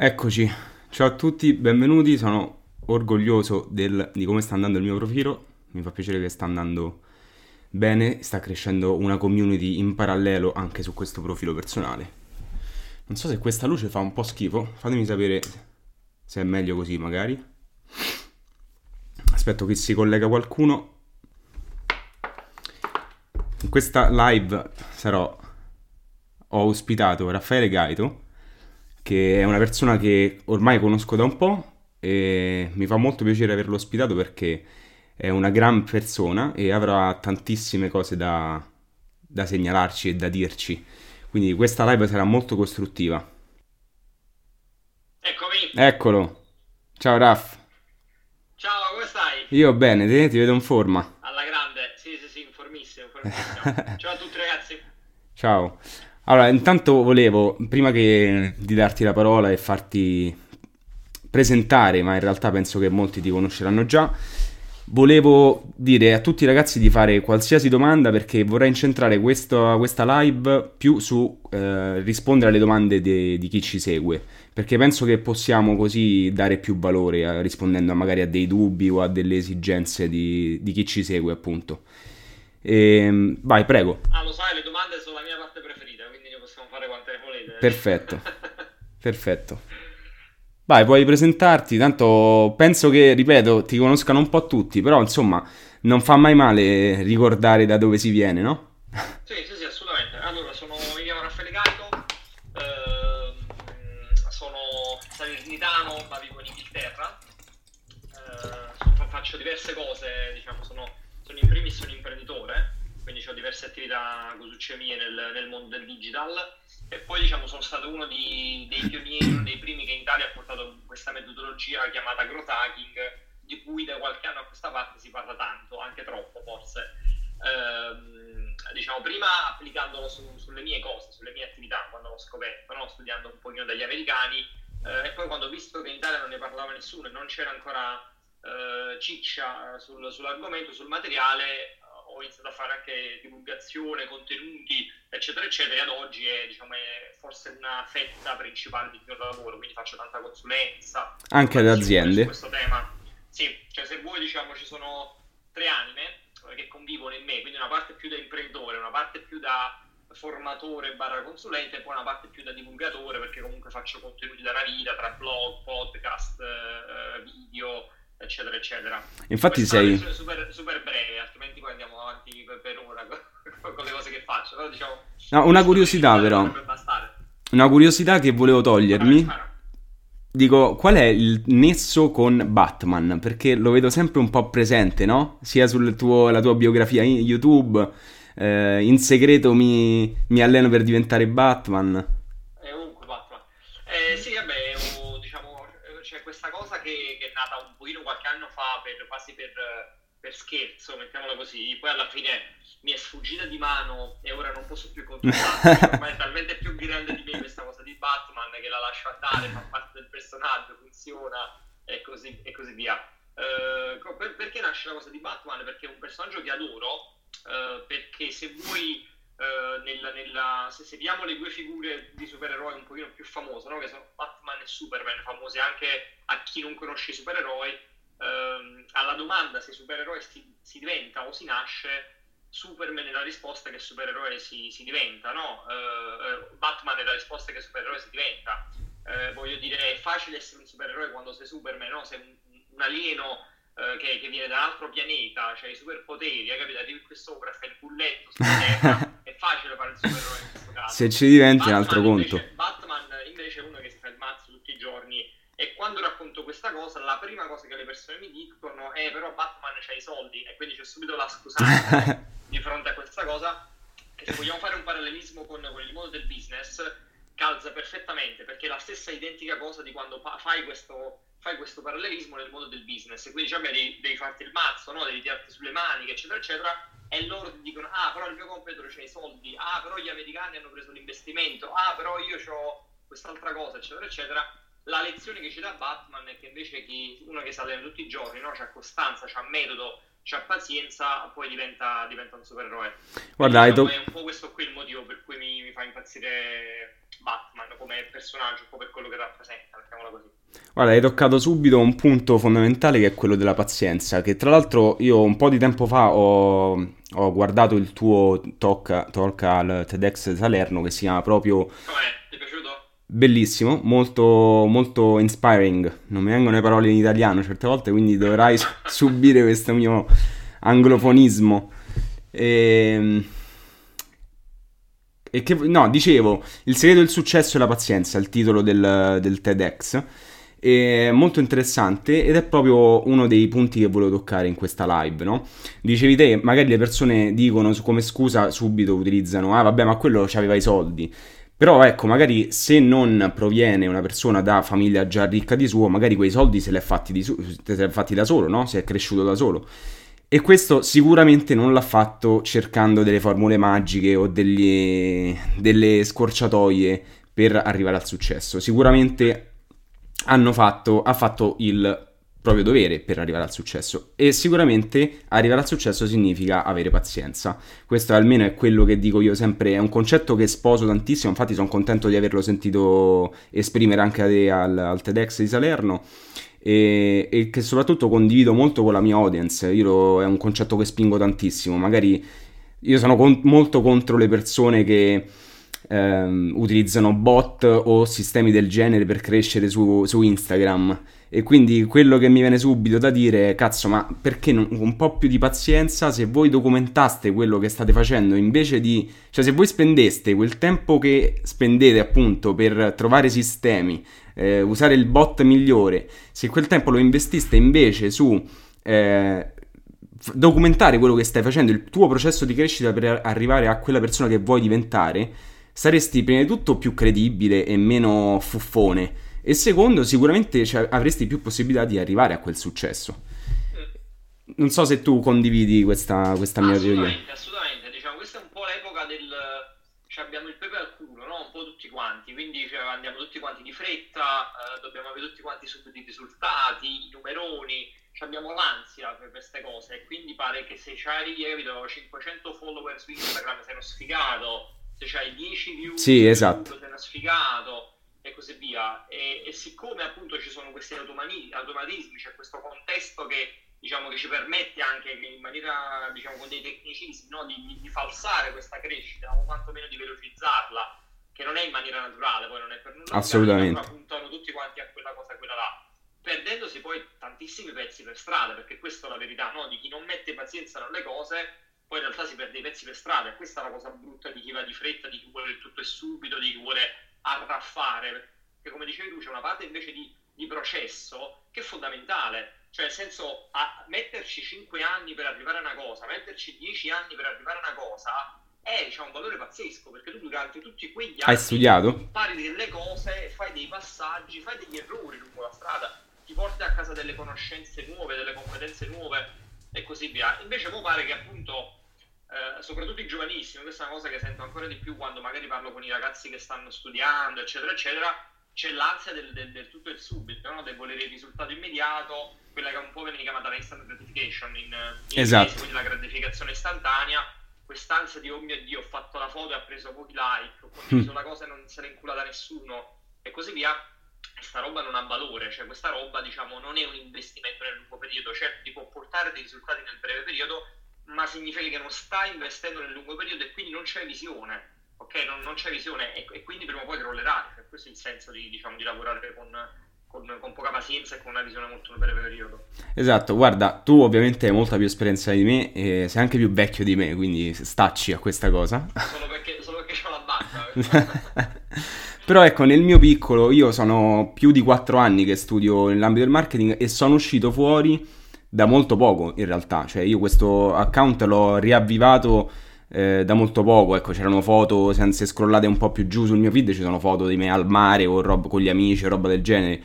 Eccoci, ciao a tutti, benvenuti, sono orgoglioso del- di come sta andando il mio profilo, mi fa piacere che sta andando bene, sta crescendo una community in parallelo anche su questo profilo personale. Non so se questa luce fa un po' schifo, fatemi sapere se è meglio così magari. Aspetto che si collega qualcuno. In questa live sarò ho ospitato Raffaele Gaito che è una persona che ormai conosco da un po' e mi fa molto piacere averlo ospitato perché è una gran persona e avrà tantissime cose da, da segnalarci e da dirci. Quindi questa live sarà molto costruttiva. Eccomi, Eccolo. Ciao Raff. ciao, come stai? Io bene, te ti vedo in forma. Alla grande, sì, sì, sì, informissimo, informissimo. Ciao a tutti ragazzi. Ciao. Allora, intanto volevo, prima che di darti la parola e farti presentare, ma in realtà penso che molti ti conosceranno già, volevo dire a tutti i ragazzi di fare qualsiasi domanda perché vorrei incentrare questo- questa live più su eh, rispondere alle domande de- di chi ci segue, perché penso che possiamo così dare più valore eh, rispondendo magari a dei dubbi o a delle esigenze di, di chi ci segue, appunto. Ehm, vai, prego. Ah, lo sai, le domande sono la mia parte preferita, quindi ne possiamo fare quante ne volete. Perfetto. Perfetto. Vai, puoi presentarti, tanto penso che, ripeto, ti conoscano un po' tutti, però insomma, non fa mai male ricordare da dove si viene, no? Sì, sì, sì, assolutamente. Allora, sono, mi chiamo Raffaele Gaito, ehm, sono salernitano, ma vivo in Inghilterra. Eh, faccio diverse cose, diciamo, sono, sono in primis un imprenditore, quindi ho diverse attività cosucce mie nel, nel mondo del digital e poi diciamo sono stato uno di- dei pionieri, uno dei primi che in Italia ha portato questa metodologia chiamata growth hacking, di cui da qualche anno a questa parte si parla tanto, anche troppo forse. Ehm, diciamo prima applicandolo su- sulle mie cose, sulle mie attività quando l'ho scoperto, no? studiando un pochino dagli americani eh, e poi quando ho visto che in Italia non ne parlava nessuno e non c'era ancora eh, ciccia sul- sull'argomento, sul materiale, ho iniziato a fare anche divulgazione, contenuti, eccetera, eccetera, e ad oggi è, diciamo, è forse una fetta principale del mio lavoro, quindi faccio tanta consulenza, Anche ad formazione aziende. su questo tema. Sì, cioè se vuoi diciamo ci sono tre anime eh, che convivono in me, quindi una parte più da imprenditore, una parte più da formatore barra consulente e poi una parte più da divulgatore perché comunque faccio contenuti dalla vita tra blog, podcast, eh, video, eccetera, eccetera. Infatti Questa sei... super, super breve, altrimenti poi andiamo avanti per, ora con, con le cose che faccio, però diciamo... No, una curiosità però, una curiosità che volevo togliermi. Dico, qual è il nesso con Batman? Perché lo vedo sempre un po' presente, no? Sia sulla tua biografia in YouTube, eh, in segreto mi, mi alleno per diventare Batman. È ovunque Batman. Eh, sì, vabbè, diciamo, eh, c'è questa cosa che, un pochino qualche anno fa, per, quasi per, per scherzo, mettiamola così. Poi alla fine mi è sfuggita di mano e ora non posso più controllare. Ormai è talmente più grande di me questa cosa di Batman che la lascio andare, fa parte del personaggio, funziona e così, e così via. Eh, per- perché nasce la cosa di Batman? Perché è un personaggio che adoro, eh, perché se vuoi eh, nella, nella- se seguiamo le due figure di supereroi un pochino più famose, no? che sono Batman e Superman, famose anche a chi non conosce i supereroi, ehm, alla domanda se supereroe si, si diventa o si nasce, Superman è la risposta che supereroe si, si diventa, no? Eh, eh, Batman è la risposta che supereroe si diventa. Eh, voglio dire, è facile essere un supereroe quando sei Superman, no? Sei un, un alieno eh, che, che viene da un altro pianeta, cioè i superpoteri, hai capito? Arrivi qui sopra, fai il bulletto sulla terra, è facile fare il supereroe in questo caso. Se ci diventi è un Batman altro conto. invece- Batman invece è uno che si fa il mazzo tutti i giorni e quando racconto questa cosa la prima cosa che le persone mi dicono è però Batman c'ha i soldi e quindi c'è subito la scusante di fronte a questa cosa che se vogliamo fare un parallelismo con, con il mondo del business calza perfettamente perché è la stessa identica cosa di quando pa- fai questo, fai questo parallelismo nel mondo del business e quindi cioè, beh, devi, devi farti il mazzo, no? devi tirarti sulle maniche eccetera eccetera e loro ti dicono ah però il mio competitor c'ha i soldi ah però gli americani hanno preso l'investimento ah però io ho quest'altra cosa eccetera eccetera la lezione che ci dà Batman è che invece chi, uno che si allena tutti i giorni no? c'ha costanza, c'ha metodo c'ha pazienza, poi diventa, diventa un supereroe. Guarda, diciamo, to- è un po' questo qui il motivo per cui mi, mi fa impazzire Batman come personaggio, un po' per quello che rappresenta, mettiamola così. Guarda, hai toccato subito un punto fondamentale che è quello della pazienza, che tra l'altro io un po' di tempo fa ho, ho guardato il tuo talk, talk al TEDx Salerno che si chiama proprio... Com'è? Bellissimo, molto, molto inspiring. Non mi vengono le parole in italiano certe volte, quindi dovrai subire questo mio anglofonismo. E, ehm, e che, no, dicevo, il segreto del successo è la pazienza, il titolo del, del TEDx. È molto interessante ed è proprio uno dei punti che volevo toccare in questa live, no? Dicevi te, magari le persone dicono come scusa subito utilizzano, ah vabbè ma quello aveva i soldi. Però ecco, magari se non proviene una persona da famiglia già ricca di suo, magari quei soldi se li ha fatti, su- fatti da solo, no? Si è cresciuto da solo. E questo sicuramente non l'ha fatto cercando delle formule magiche o degli, delle scorciatoie per arrivare al successo. Sicuramente fatto, ha fatto il proprio dovere per arrivare al successo. E sicuramente arrivare al successo significa avere pazienza. Questo almeno è quello che dico io sempre, è un concetto che sposo tantissimo, infatti sono contento di averlo sentito esprimere anche al, al TEDx di Salerno. E, e, che soprattutto condivido molto con la mia audience, io, è un concetto che spingo tantissimo, magari io sono con, molto contro le persone che ehm, utilizzano bot o sistemi del genere per crescere su, su, Instagram. E quindi quello che mi viene subito da dire è, cazzo, ma perché non, un po' più di pazienza se voi documentaste quello che state facendo invece di... Cioè se voi spendeste quel tempo che spendete appunto per trovare sistemi, eh, usare il bot migliore, se quel tempo lo investiste invece su... Eh, documentare quello che stai facendo, il tuo processo di crescita per arrivare a quella persona che vuoi diventare, saresti prima di tutto più credibile e meno fuffone. E secondo, sicuramente cioè, avresti più possibilità di arrivare a quel successo. Non so se tu condividi questa, questa mia teoria. Assolutamente, diciamo, questa è un po' l'epoca del... Cioè, abbiamo il pepe al culo, no? Un po' tutti quanti, quindi cioè, andiamo tutti quanti di fretta, eh, dobbiamo avere tutti quanti subito i risultati, i numeroni, cioè, abbiamo l'ansia per queste cose e quindi pare che se c'hai, capito, 500 follower su Instagram sei uno sfigato, se c'hai 10 view sì, esatto. sei una sfigato e così via. E, e siccome appunto ci sono questi automani- automatismi, c'è questo contesto che diciamo che ci permette anche in maniera, diciamo, con dei tecnicismi, no? di, di, falsare questa crescita o quantomeno di velocizzarla, che non è in maniera naturale, poi non è per nulla. Assolutamente. puntano tutti quanti a quella cosa, quella là, perdendosi poi tantissimi pezzi per strada, perché questa è la verità, no? Di chi non mette pazienza nelle cose poi in realtà si perde i pezzi per strada e questa è la cosa brutta di chi va di fretta, di chi vuole il tutto e subito, di chi vuole arraffare, perché come dicevi tu c'è una parte invece di, di processo che è fondamentale, cioè nel senso a metterci 5 anni per arrivare a una cosa, metterci 10 anni per arrivare a una cosa è diciamo, un valore pazzesco perché tu durante tutti quegli anni hai studiato impari delle cose, fai dei passaggi, fai degli errori lungo la strada, ti porti a casa delle conoscenze nuove, delle competenze nuove e così via. Invece mi pare che appunto eh, soprattutto i giovanissimi, questa è una cosa che sento ancora di più quando magari parlo con i ragazzi che stanno studiando, eccetera, eccetera, c'è l'ansia del, del, del tutto e subito, no? del volere il risultato immediato, quella che un po' viene chiamata la instant gratification in, in esatto. inglese, quindi la gratificazione istantanea, quest'ansia di oh mio Dio, ho fatto la foto e ha preso pochi like, ho condiviso mm. la cosa e non se l'è inculata nessuno e così via. Questa roba non ha valore, cioè questa roba diciamo non è un investimento nel lungo periodo, certo ti può portare dei risultati nel breve periodo, ma significa che non stai investendo nel lungo periodo e quindi non c'è visione, ok? Non, non c'è visione e, e, quindi prima o poi crollerai, cioè, questo è il senso di, diciamo, di lavorare con, con, con, poca pazienza e con una visione molto nel breve periodo. Esatto, guarda, tu ovviamente hai molta più esperienza di me e sei anche più vecchio di me, quindi stacci a questa cosa. Solo perché, solo perché ho la banca. Però ecco, nel mio piccolo, io sono più di 4 anni che studio nell'ambito del marketing e sono uscito fuori da molto poco in realtà, cioè io questo account l'ho riavvivato eh, da molto poco, ecco c'erano foto, se scrollate un po' più giù sul mio feed ci sono foto di me al mare o roba con gli amici o roba del genere,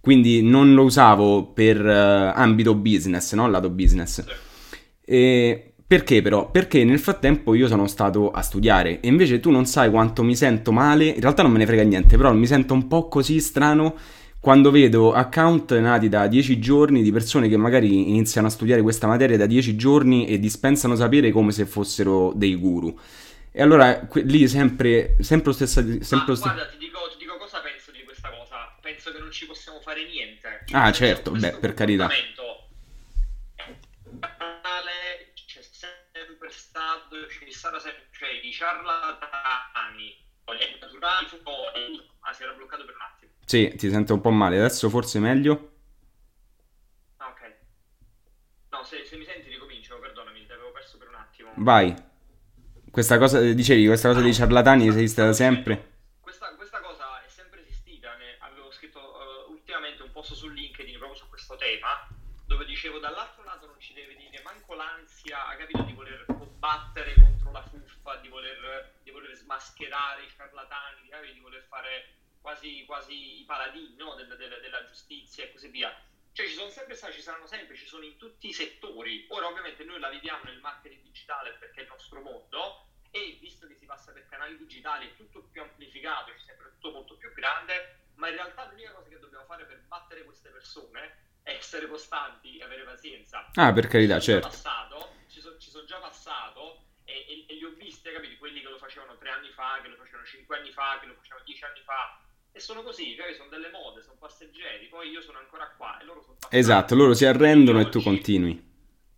quindi non lo usavo per uh, ambito business, no? Lato business. E perché però? Perché nel frattempo io sono stato a studiare e invece tu non sai quanto mi sento male, in realtà non me ne frega niente, però mi sento un po' così strano quando vedo account nati da 10 giorni di persone che magari iniziano a studiare questa materia da 10 giorni e dispensano sapere come se fossero dei guru. E allora que- lì sempre, sempre lo stesso... Sempre Ma sto... guarda, ti dico, ti dico cosa penso di questa cosa. Penso che non ci possiamo fare niente. Ah, Io certo, questo beh, per carità. C'è sempre stato, ci sarà sempre, cioè i ciarlatani, naturali, fuori. Ah, si era bloccato per un attimo. Sì, ti sento un po' male, adesso forse meglio? Ah, ok. No, se, se mi senti ricomincio, perdonami, ti avevo perso per un attimo. Vai. Questa cosa, dicevi, questa cosa dei ciarlatani esiste da sempre? Questa, questa cosa è sempre esistita, ne avevo scritto eh, ultimamente un post su LinkedIn proprio su questo tema, dove dicevo dall'altro lato non ci deve dire manco l'ansia, ha capito, di voler combattere contro la fuffa, di voler, di voler smascherare i ciarlatani, di voler fare quasi, quasi i paladini no? del- del- della giustizia e così via. Cioè ci sono sempre stati, ci saranno sempre, ci sono in tutti i settori. Ora ovviamente noi la viviamo nel marketing digitale perché è il nostro mondo e visto che si passa per canali digitali è tutto più amplificato, c'è sempre tutto molto più grande, ma in realtà l'unica cosa che dobbiamo fare per battere queste persone è essere costanti e avere pazienza. Ah, per carità, Ci sono certo. passato, ci, so- ci sono già passato e, e- e li ho visti, capito, quelli che lo facevano tre anni fa, che lo facevano cinque anni fa, che lo facevano dieci anni fa. E sono così, cioè sono delle mode, sono passeggeri, poi io sono ancora qua e loro sono passati. Esatto, loro si arrendono e tu Oggi- continui.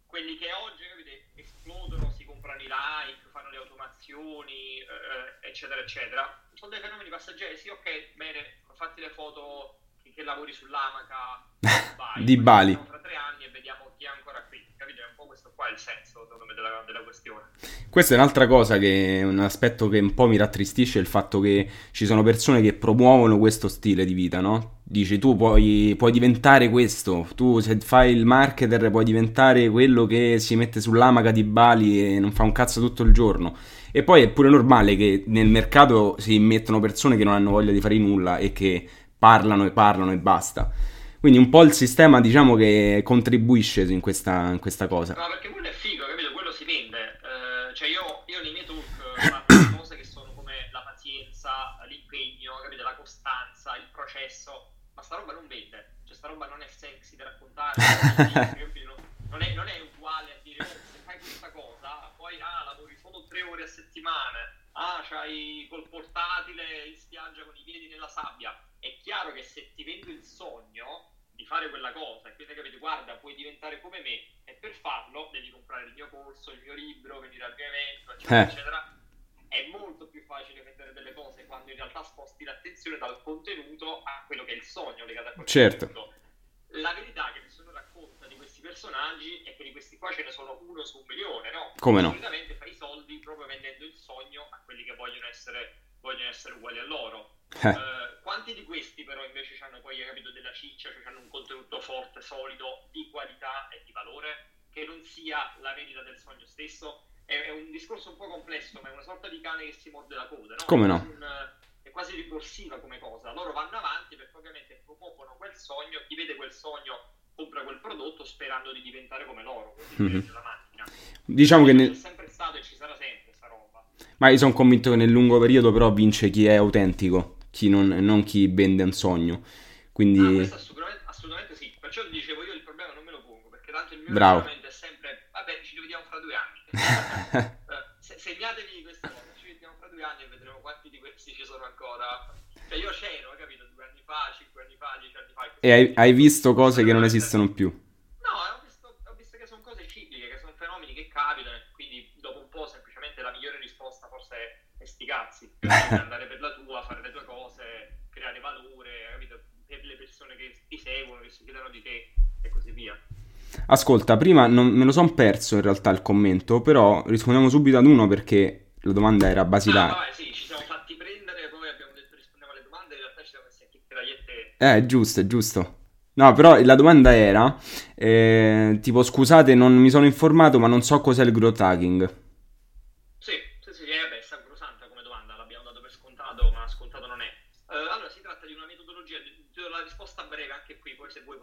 quelli che oggi capite, esplodono, si comprano i like, fanno le automazioni, eh, eccetera, eccetera, sono dei fenomeni passeggeri. Sì, ok, bene, fatti le foto che, lavori sull'amaca vai, Di Bali. Fra tre anni e vediamo chi è ancora qui. Capite? È un po' questo qua il senso, secondo me, della, della questione. Questa è un'altra cosa che un aspetto che un po' mi rattristisce è il fatto che ci sono persone che promuovono questo stile di vita, no? Dici tu puoi, puoi diventare questo, tu se fai il marketer puoi diventare quello che si mette sull'amaca di Bali e non fa un cazzo tutto il giorno. E poi è pure normale che nel mercato si immettono persone che non hanno voglia di fare nulla e che parlano e parlano e basta. Quindi un po' il sistema diciamo che contribuisce in questa, in questa cosa. No, perché quello è figo, capito? Quello si vende. Eh, cioè io, io nei miei talk eh, parlo cose che sono come la pazienza, l'impegno, capito? La costanza, il processo, ma sta roba non vende. Cioè sta roba non è sexy da raccontare, non, è, non è uguale a dire oh, se fai questa cosa, poi ah, lavori solo tre ore a settimana, ah, c'hai col portatile in spiaggia con i piedi nella sabbia. È chiaro che se ti vendo il sogno di fare quella cosa e quindi capite, guarda, puoi diventare come me e per farlo devi comprare il mio corso, il mio libro, venire al mio evento, eccetera, Eh. eccetera. È molto più facile vendere delle cose quando in realtà sposti l'attenzione dal contenuto a quello che è il sogno legato a quel Certo. contenuto. La verità che nessuno racconta di questi personaggi è che di questi qua ce ne sono uno su un milione, no? Come no? Solitamente fai i soldi proprio vendendo il sogno a quelli che vogliono essere, vogliono essere uguali a loro. Eh. Eh, quanti di questi però invece hanno poi capito della ciccia, cioè hanno un contenuto forte, solido, di qualità e di valore, che non sia la vendita del sogno stesso? È, è un discorso un po' complesso, ma è una sorta di cane che si morde la coda, no? Come no? un- è quasi ricorsiva come cosa. Loro vanno avanti perché ovviamente promuovono quel sogno, chi vede quel sogno compra quel prodotto sperando di diventare come loro, Mhm. macchina. Diciamo che C'è nel- sempre stato e ci sarà sempre. Ma io sono convinto che nel lungo periodo però vince chi è autentico, chi non, non chi vende un sogno. Ah, Quindi questo assolutamente, assolutamente sì, perciò dicevo io il problema non me lo pongo, perché tanto il mio Bravo. è sempre, vabbè ci rivediamo fra due anni. Eh, se- segnatevi questa cosa, ci vediamo fra due anni e vedremo quanti di questi ci sono ancora. Cioè io c'ero, capito, due anni fa, cinque anni fa, dieci anni fa. e hai, hai visto cose che non esistono più. No, ho visto, ho visto che sono cose cicliche, che sono fenomeni che capitano e quindi dopo un po' semplicemente la migliore risposta forse è, è sti cazzi. Cioè, andare per la tua, fare le tue cose, creare valore, capito? Per le persone che ti seguono, che si fidano di te e così via. Ascolta, prima non, me lo son perso in realtà il commento, però rispondiamo subito ad uno perché la domanda era Ah, basilare. vabbè, sì, ci siamo fatti prendere, poi abbiamo detto rispondiamo alle domande, in realtà ci siamo messi a chiacchierare io e te. Eh, giusto, è giusto. No, però la domanda era, eh, tipo, scusate, non mi sono informato, ma non so cos'è il growth hacking. Sì, sì, sì, eh, beh, è sacrosanta come domanda, l'abbiamo dato per scontato, ma scontato non è. Eh, allora, si tratta di una metodologia, ti do la risposta breve anche qui, poi se vuoi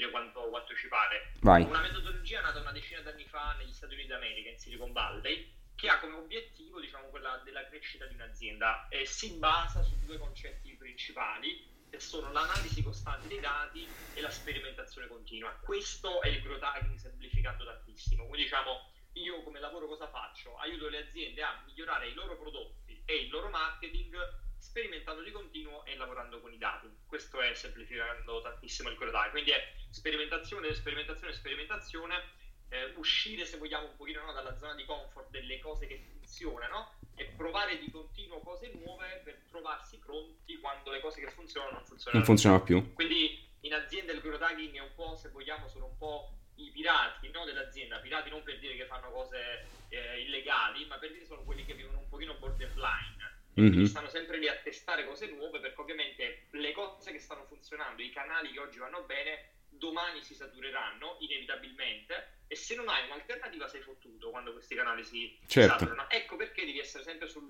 approfondire quanto, quanto ci pare. Vai. Una metodologia nata una decina d'anni fa negli Stati Uniti d'America, in Silicon Valley, che ha come obiettivo, diciamo, quella della crescita di un'azienda e si basa su due concetti principali. che sono l'analisi costante dei dati e la sperimentazione continua. Questo è il growth hacking semplificando tantissimo. Quindi diciamo, io come lavoro cosa faccio? Aiuto le aziende a migliorare i loro prodotti e il loro marketing sperimentando di continuo e lavorando con i dati. Questo è semplificando tantissimo il hacking. Quindi è sperimentazione, sperimentazione, sperimentazione, eh, uscire se vogliamo un pochino no, dalla zona di comfort delle cose che funzionano e provare di continuo cose nuove per trovarsi pronti quando le cose che funzionano non funzionano, non funzionano più. Quindi in azienda il growth hacking è un po', se vogliamo, sono un po' i pirati no, dell'azienda. Pirati non per dire che fanno cose eh, illegali, ma per dire sono quelli che vivono un pochino borderline. Mm-hmm. stanno sempre lì a testare cose nuove perché ovviamente le cose che stanno funzionando, i canali che oggi vanno bene, domani si satureranno inevitabilmente e se non hai un'alternativa sei fottuto quando questi canali si certo. saturano. Ecco perché devi essere sempre sul,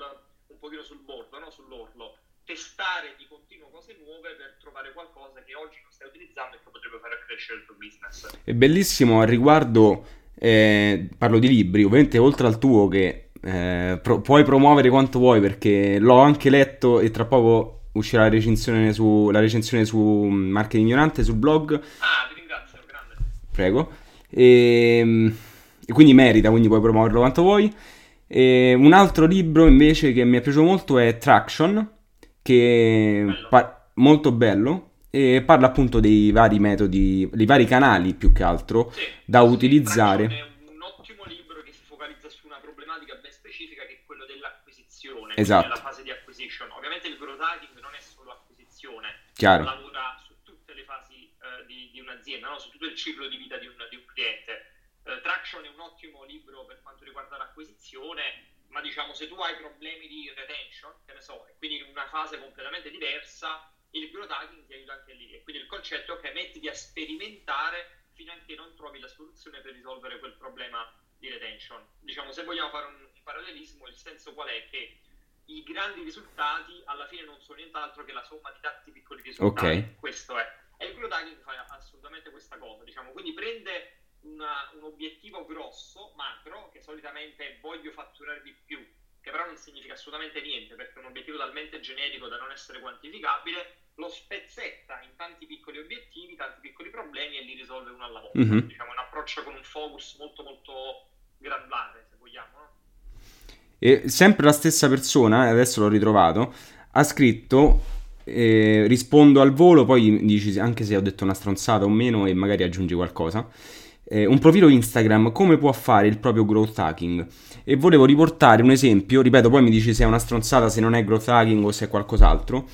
un pochino sul bordo, no? sull'orlo, testare di continuo cose nuove per trovare qualcosa che oggi non stai utilizzando e che potrebbe fare crescere il tuo business. È bellissimo al riguardo, eh, parlo di libri, ovviamente oltre al tuo che eh, pro- puoi promuovere quanto vuoi perché l'ho anche letto e tra poco uscirà la recensione su, la recensione su Marketing Ignorante sul blog. Ah, ti ringrazio, grande. Prego. E, e quindi merita, quindi puoi promuoverlo quanto vuoi. E un altro libro invece che mi è piaciuto molto è Traction, che è pa- molto bello e parla appunto dei vari metodi, dei vari canali più che altro sì, da sì, utilizzare. Traction è un ottimo libro che si focalizza su una problematica ben specifica che è quello dell'acquisizione, esatto. nella fase di acquisition. Ovviamente il growth hacking non è solo acquisizione, Chiaro. lavora su tutte le fasi uh, di, di, un'azienda, no? su tutto il ciclo di vita di un, di un cliente. Uh, Traction è un ottimo libro per quanto riguarda l'acquisizione, ma diciamo se tu hai problemi di retention, che ne so, e quindi in una fase completamente diversa, il growth hacking ti aiuta anche lì. E quindi il concetto è che mettiti a sperimentare fino a che non trovi la soluzione per risolvere quel problema di retention. Diciamo, se vogliamo fare un parallelismo, il senso qual è? Che i grandi risultati alla fine non sono nient'altro che la somma di tanti piccoli risultati. Okay. Questo è. E il growth hacking fa assolutamente questa cosa, diciamo, quindi prende una, un obiettivo grosso, macro, che solitamente è voglio fatturare di più, che però non significa assolutamente niente, perché è un obiettivo talmente generico da non essere quantificabile, lo spezzetta in tanti piccoli obiettivi, tanti piccoli problemi e li risolve uno alla volta. Mm-hmm. Diciamo, un approccio con un focus molto molto granulare, se vogliamo, no? E sempre la stessa persona, adesso l'ho ritrovato, ha scritto eh, rispondo al volo, poi dici anche se ho detto una stronzata o meno e magari aggiungi qualcosa. Eh, un profilo Instagram, come può fare il proprio growth hacking? E volevo riportare un esempio, ripeto, poi mi dici se è una stronzata, se non è growth hacking o se è qualcos'altro,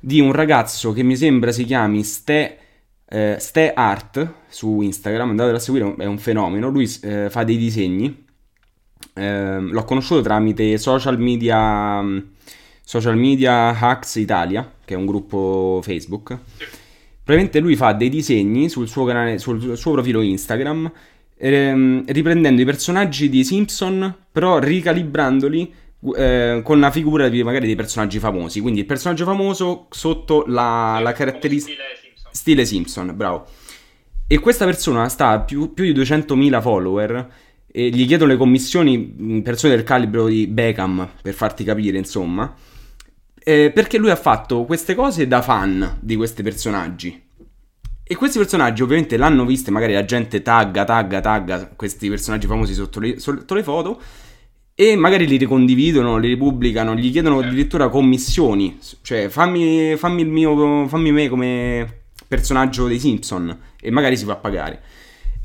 di un ragazzo che mi sembra si chiami Ste, eh, Ste Art su Instagram, andatelo a seguire, è un fenomeno, lui eh, fa dei disegni, ehm, l'ho conosciuto tramite social media, social media Hacks Italia, che è un gruppo Facebook. Probabilmente lui fa dei disegni sul suo, canale, sul suo profilo Instagram, ehm, riprendendo i personaggi di Simpson, però ricalibrandoli eh, con una figura di magari dei personaggi famosi. Quindi il personaggio famoso sotto la, la caratteristica. Stile Simpson. Stile Simpson, bravo. E questa persona sta a più, più di 200.000 follower e gli chiedono le commissioni persone del calibro di Beckham, per farti capire, insomma. Eh, perché lui ha fatto queste cose da fan di questi personaggi. E questi personaggi ovviamente l'hanno viste, magari la gente tagga, tagga, tagga questi personaggi famosi sotto le, sotto le foto e magari li ricondividono, li ripubblicano, gli chiedono addirittura commissioni, cioè fammi, fammi il mio, fammi me come personaggio dei Simpson e magari si fa pagare.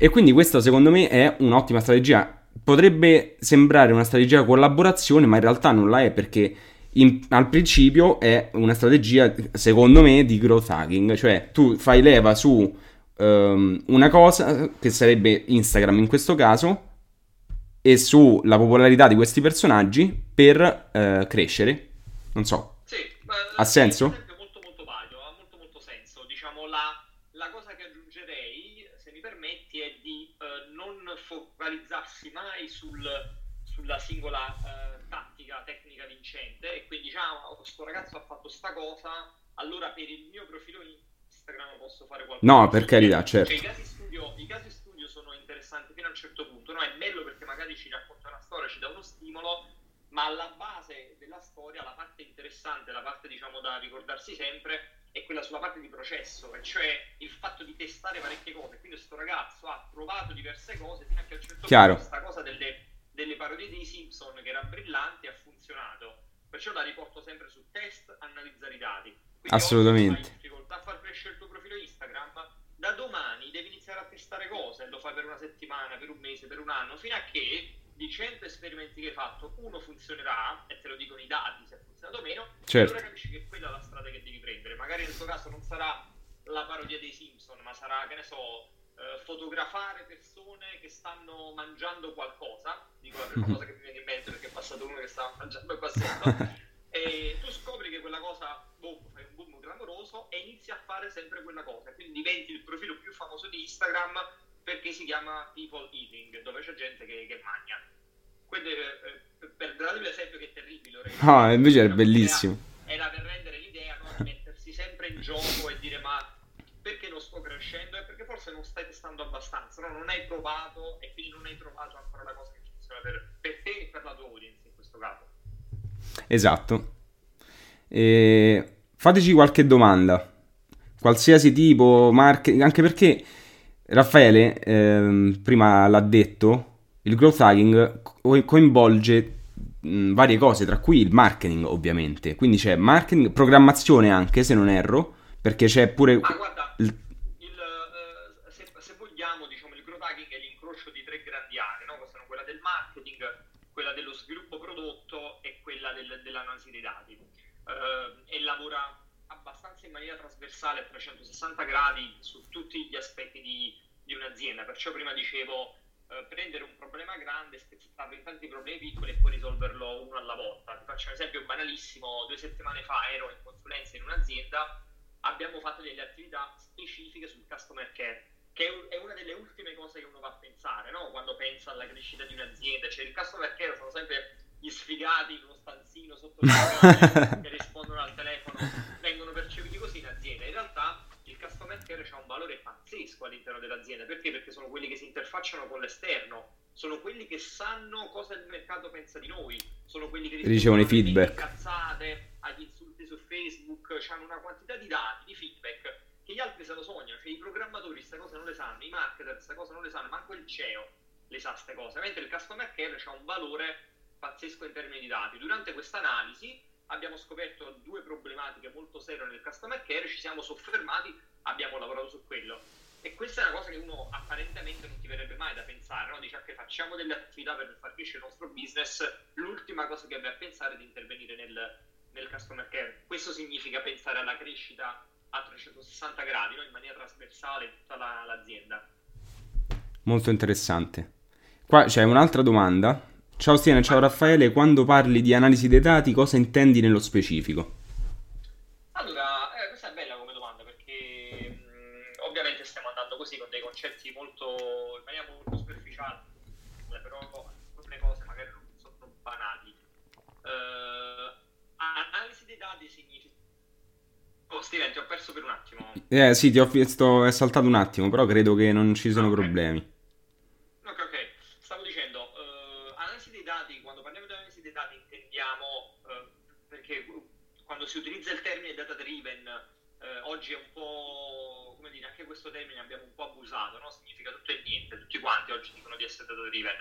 E quindi questa secondo me è un'ottima strategia. Potrebbe sembrare una strategia di collaborazione, ma in realtà non la è perché in, al principio è una strategia, secondo me, di growth hacking. Cioè tu fai leva su um, una cosa, che sarebbe Instagram in questo caso, e sulla popolarità di questi personaggi per uh, crescere. Non so. Sì, ha senso? Focalizzarsi mai sul, sulla singola uh, tattica tecnica vincente e quindi diciamo, questo ragazzo ha fatto sta cosa, allora per il mio profilo Instagram posso fare qualcosa. No, per carità, certo. Cioè, i, casi studio, I casi studio sono interessanti fino a un certo punto, no? È bello perché magari ci racconta una storia, ci dà uno stimolo, ma alla base della storia, la parte interessante, la parte diciamo da ricordarsi sempre, è quella sulla parte di processo, e cioè il fatto di testare parecchie cose. Quindi questo ragazzo ha provato diverse cose fino a che a un certo Chiaro. punto questa cosa delle, delle parodie dei Simpson che era brillante ha funzionato. Perciò la riporto sempre su test, analizzare i dati. Quindi Assolutamente. hai difficoltà a far crescere il tuo profilo Instagram, da domani devi iniziare a testare cose, lo fai per una settimana, per un mese, per un anno, fino a che di 100 esperimenti che hai fatto, uno funzionerà, e te lo dicono i dati se ha funzionato o meno, Certo. allora capisci che quella è la strada che devi prendere. Magari nel tuo caso non sarà la parodia dei Simpson, ma sarà, che ne so, eh, fotografare persone che stanno mangiando qualcosa, dico la prima Mhm. cosa che mi viene in mente perché è passato uno che stava mangiando qua sotto, e tu scopri che quella cosa, boom, fai un boom clamoroso e inizi a fare sempre quella cosa, quindi diventi il profilo più famoso di Instagram perché si chiama People Eating, dove c'è gente che, che mangia. Quindi, eh, eh, per darvi l'esempio che è terribile, che- Ah, invece è bellissimo. Era per rendere l'idea no, di mettersi sempre in gioco e dire ma perché non sto crescendo? È perché forse non stai testando abbastanza, no? non hai provato e quindi non hai trovato ancora la cosa che funziona per, per te e per la tua audience in questo caso. Esatto. E fateci qualche domanda, qualsiasi tipo, marketing, anche perché Raffaele ehm, prima l'ha detto, il growth hacking co- coinvolge mh, varie cose, tra cui il marketing ovviamente, quindi c'è marketing, programmazione anche se non erro, perché c'è pure... Ma guarda, il- il, eh, se, se vogliamo, diciamo, il growth hacking è l'incrocio di tre grandi aree, no? Sono quella del marketing, quella dello sviluppo prodotto e quella del- dell'analisi dei dati. Eh, e lavora abbastanza in maniera trasversale a 360 gradi su tutti gli aspetti di, di un'azienda. Perciò prima dicevo eh, prendere un problema grande, spezzettarlo in tanti problemi piccoli e poi risolverlo uno alla volta. Ti faccio un esempio banalissimo, due settimane fa ero in consulenza in un'azienda abbiamo fatto delle attività specifiche sul customer care, che è una delle ultime cose che uno va a pensare, no? quando pensa alla crescita di un'azienda. Cioè, il customer care sono sempre gli sfigati in uno stanzino sotto il che rispondono al telefono, vengono percepiti così in azienda. In realtà il customer care ha un valore pazzesco all'interno dell'azienda, perché? Perché sono quelli che si interfacciano con l'esterno, sono quelli che sanno cosa il mercato pensa di noi, sono quelli che Ricevono i feedback. cazzate, agli insulti su Facebook, hanno una quantità di dati, di feedback che gli altri se lo sognano, cioè i programmatori queste cose non le sanno, i marketer queste cose non le sanno, manco il CEO le sa queste cose, mentre il customer care ha un valore pazzesco in termini di dati. Durante questa analisi abbiamo scoperto due problematiche molto serie nel customer care, ci siamo soffermati, abbiamo lavorato su quello. E questa è una cosa che uno apparentemente non ti verrebbe mai da pensare, no? Dice che facciamo delle attività per far crescere il nostro business, l'ultima cosa che abbiamo a pensare è di intervenire nel, nel customer care. Questo significa pensare alla crescita a 360 gradi, no? in maniera trasversale tutta la- l'azienda. Molto interessante. Qua c'è un'altra domanda. Ciao Stiana, ciao Raffaele, quando parli di analisi dei dati cosa intendi nello specifico? Concetti molto, in maniera molto superficiale, però alcune cose magari non sono banali. Eh, analisi dei dati significa... Oh, Steven, ti ho perso per un attimo. Eh sì, ti ho visto, è saltato un attimo, però credo che non ci sono Ok. problemi. Ok, ok. Stavo dicendo, eh, analisi dei dati, quando parliamo di analisi dei dati intendiamo, eh, perché quando si utilizza il termine data driven, eh, oggi è un po', come dire, anche questo termine abbiamo un po' abusato, no? Significa tutto e niente, tutti quanti oggi dicono di essere data driven.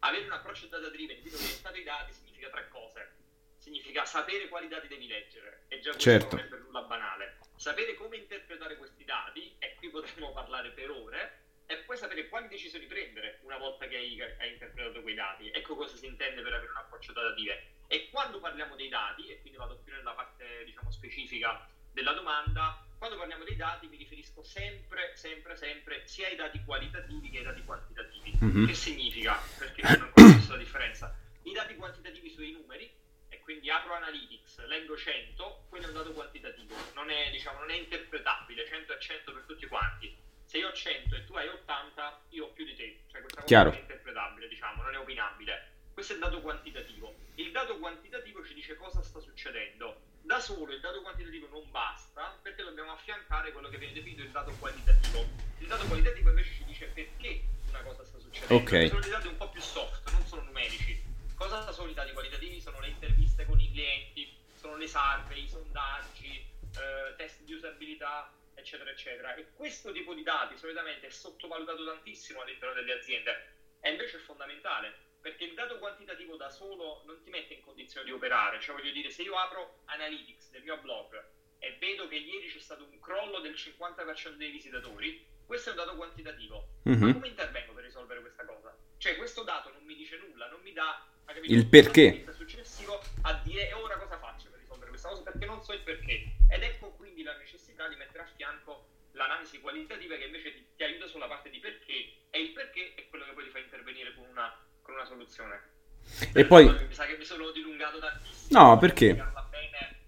Avere un approccio data driven, quindi orientato ai dati, significa tre cose. Significa sapere quali dati devi leggere, e già Certo. non è per nulla banale. Sapere come interpretare questi dati, e qui potremmo parlare per ore, e poi sapere quali decisioni prendere una volta che hai, hai interpretato quei dati. Ecco cosa si intende per avere un approccio datative. E quando parliamo dei dati, e quindi vado più nella parte diciamo specifica della domanda, quando parliamo dei dati mi riferisco sempre, sempre, sempre sia ai dati qualitativi che ai dati quantitativi. Mhm. Che significa? Perché non visto la differenza. I dati quantitativi sui numeri, e quindi apro Analytics, leggo 100, quello è un dato quantitativo, non è, diciamo, non è interpretabile, 100 è 100 per tutti quanti. Se io ho 100 e tu hai 80, io ho più di te, cioè questa cosa Chiaro. non è interpretabile, diciamo, non è opinabile. Questo è il dato quantitativo. Il dato quantitativo ci dice cosa sta succedendo. Da solo il dato quantitativo non basta perché dobbiamo affiancare quello che viene definito il dato qualitativo. Il dato qualitativo invece ci dice perché una cosa sta succedendo. Ok. Sono dei dati un po' più soft, non sono numerici. Cosa sono i dati qualitativi? Sono le interviste con i clienti, sono le survey, i sondaggi, eh, test di usabilità, eccetera, eccetera. E questo tipo di dati solitamente è sottovalutato tantissimo all'interno delle aziende e invece è fondamentale perché il dato quantitativo da solo non ti mette in condizione di operare. Cioè, voglio dire, se io apro Analytics del mio blog e vedo che ieri c'è stato un crollo del 50% dei visitatori, questo è un dato quantitativo. Mm-hmm. Ma mhm. come intervengo per risolvere questa cosa? Cioè, questo dato non mi dice nulla, non mi dà capito, il perché successivo a dire e ora cosa faccio per risolvere questa cosa perché non so il perché. Ed ecco quindi la necessità di mettere a fianco l'analisi qualitativa che invece ti, ti aiuta sulla parte di perché e il perché è quello che poi ti fa intervenire con una, con una soluzione. E poi... Mi sa che mi sono dilungato tantissimo. No, perché?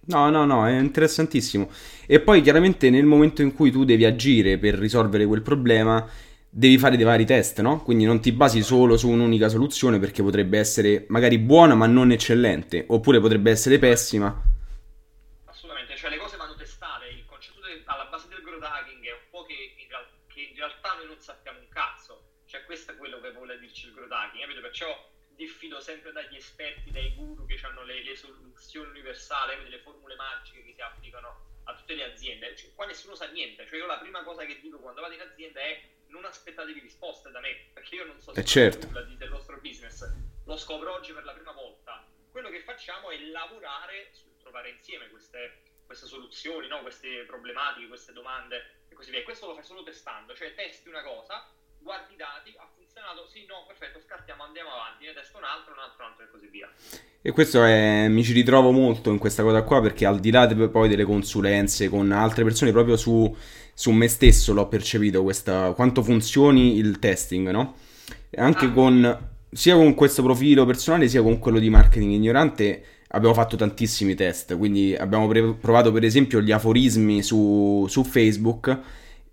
No, no, no, è interessantissimo. E poi chiaramente nel momento in cui tu devi agire per risolvere quel problema, devi fare dei vari test, no? Quindi non ti basi solo su un'unica soluzione perché potrebbe essere magari buona ma non eccellente, oppure potrebbe essere pessima. Assolutamente, cioè le cose vanno testate, il concetto de- alla base del growth hacking è un po' che in, real- che in, realtà noi non sappiamo un cazzo, cioè questo è quello che vuole dirci il growth hacking, capito? Perciò diffido sempre dagli esperti, dai guru che hanno le, le soluzioni universali, le formule magiche che si applicano a tutte le aziende. Cioè, qua nessuno sa niente. Cioè, io la prima cosa che dico quando vado in azienda è non aspettatevi risposte da me, perché io non so se certo. nulla del vostro business. Lo scopro oggi per la prima volta. Quello che facciamo è lavorare sul trovare insieme queste, queste soluzioni, no? queste problematiche, queste domande e così via. E questo lo fai solo testando, cioè testi una cosa, guardi i dati, ha funzionato, sì, no, perfetto, scartiamo, andiamo avanti, ne testo un altro, un altro, un altro e così via. E questo è, mi ci ritrovo molto in questa cosa qua perché al di là de, poi delle consulenze con altre persone, proprio su, su me stesso l'ho percepito questa, quanto funzioni il testing, no? Anche ah. con, sia con questo profilo personale sia con quello di marketing ignorante abbiamo fatto tantissimi test, quindi abbiamo pre- provato per esempio gli aforismi su, su Facebook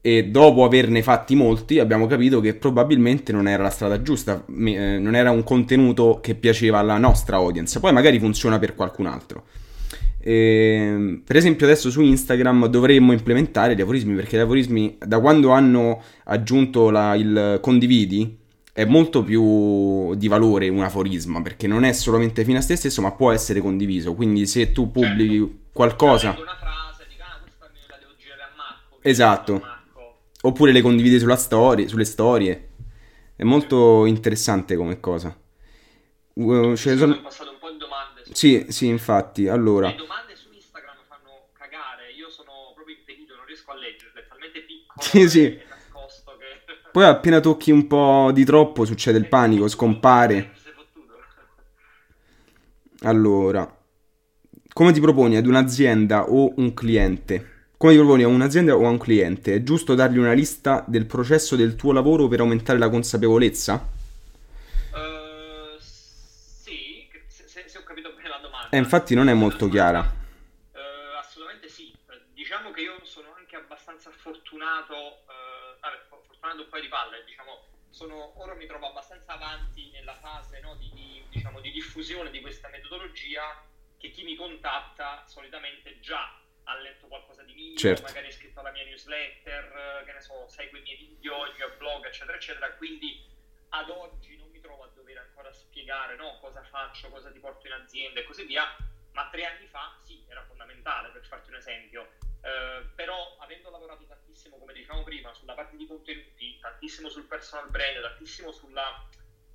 e dopo averne fatti molti abbiamo capito che probabilmente non era la strada giusta, eh, non era un contenuto che piaceva alla nostra audience, poi magari funziona per qualcun altro. E, ehm, per esempio adesso su Instagram dovremmo implementare gli aforismi perché gli aforismi da quando hanno aggiunto la, il condividi è molto più di valore un aforisma perché non è solamente fine a se stesso ma può essere condiviso quindi se tu pubblichi certo. qualcosa una frase, dica, ah, esatto Oppure le condividi sulla story, sulle storie. È molto interessante come cosa. Uh, cioè, sono passato un po' di domande. Sì, sì, infatti. Allora. Le domande su Instagram fanno cagare. Io sono proprio impedito, non riesco a leggerle. È talmente piccolo sì, sì. nascosto che... Poi appena tocchi un po' di troppo succede il panico, scompare. Allora. Come ti proponi ad un'azienda o un cliente? Come ti proponi a un'azienda o a un cliente? È giusto dargli una lista del processo del tuo lavoro per aumentare la consapevolezza? Uh, sì, se, se, ho capito bene la domanda. Eh, infatti non è molto chiara. Uh, assolutamente sì. Diciamo che io sono anche abbastanza fortunato, uh, vabbè, fortunato un paio di palle, diciamo, sono, ora mi trovo abbastanza avanti nella fase no, di, di, diciamo, di diffusione di questa metodologia che chi mi contatta solitamente già ha letto qualcosa di mio, certo. magari ha iscritto alla mia newsletter, che ne so, segue i miei video, il mio blog, eccetera, eccetera. Quindi ad oggi non mi trovo a dover ancora spiegare no, cosa faccio, cosa ti porto in azienda e così via, ma tre anni fa sì, era fondamentale per farti un esempio. Eh, però avendo lavorato tantissimo, come dicevamo prima, sulla parte di contenuti, tantissimo sul personal brand, tantissimo sulla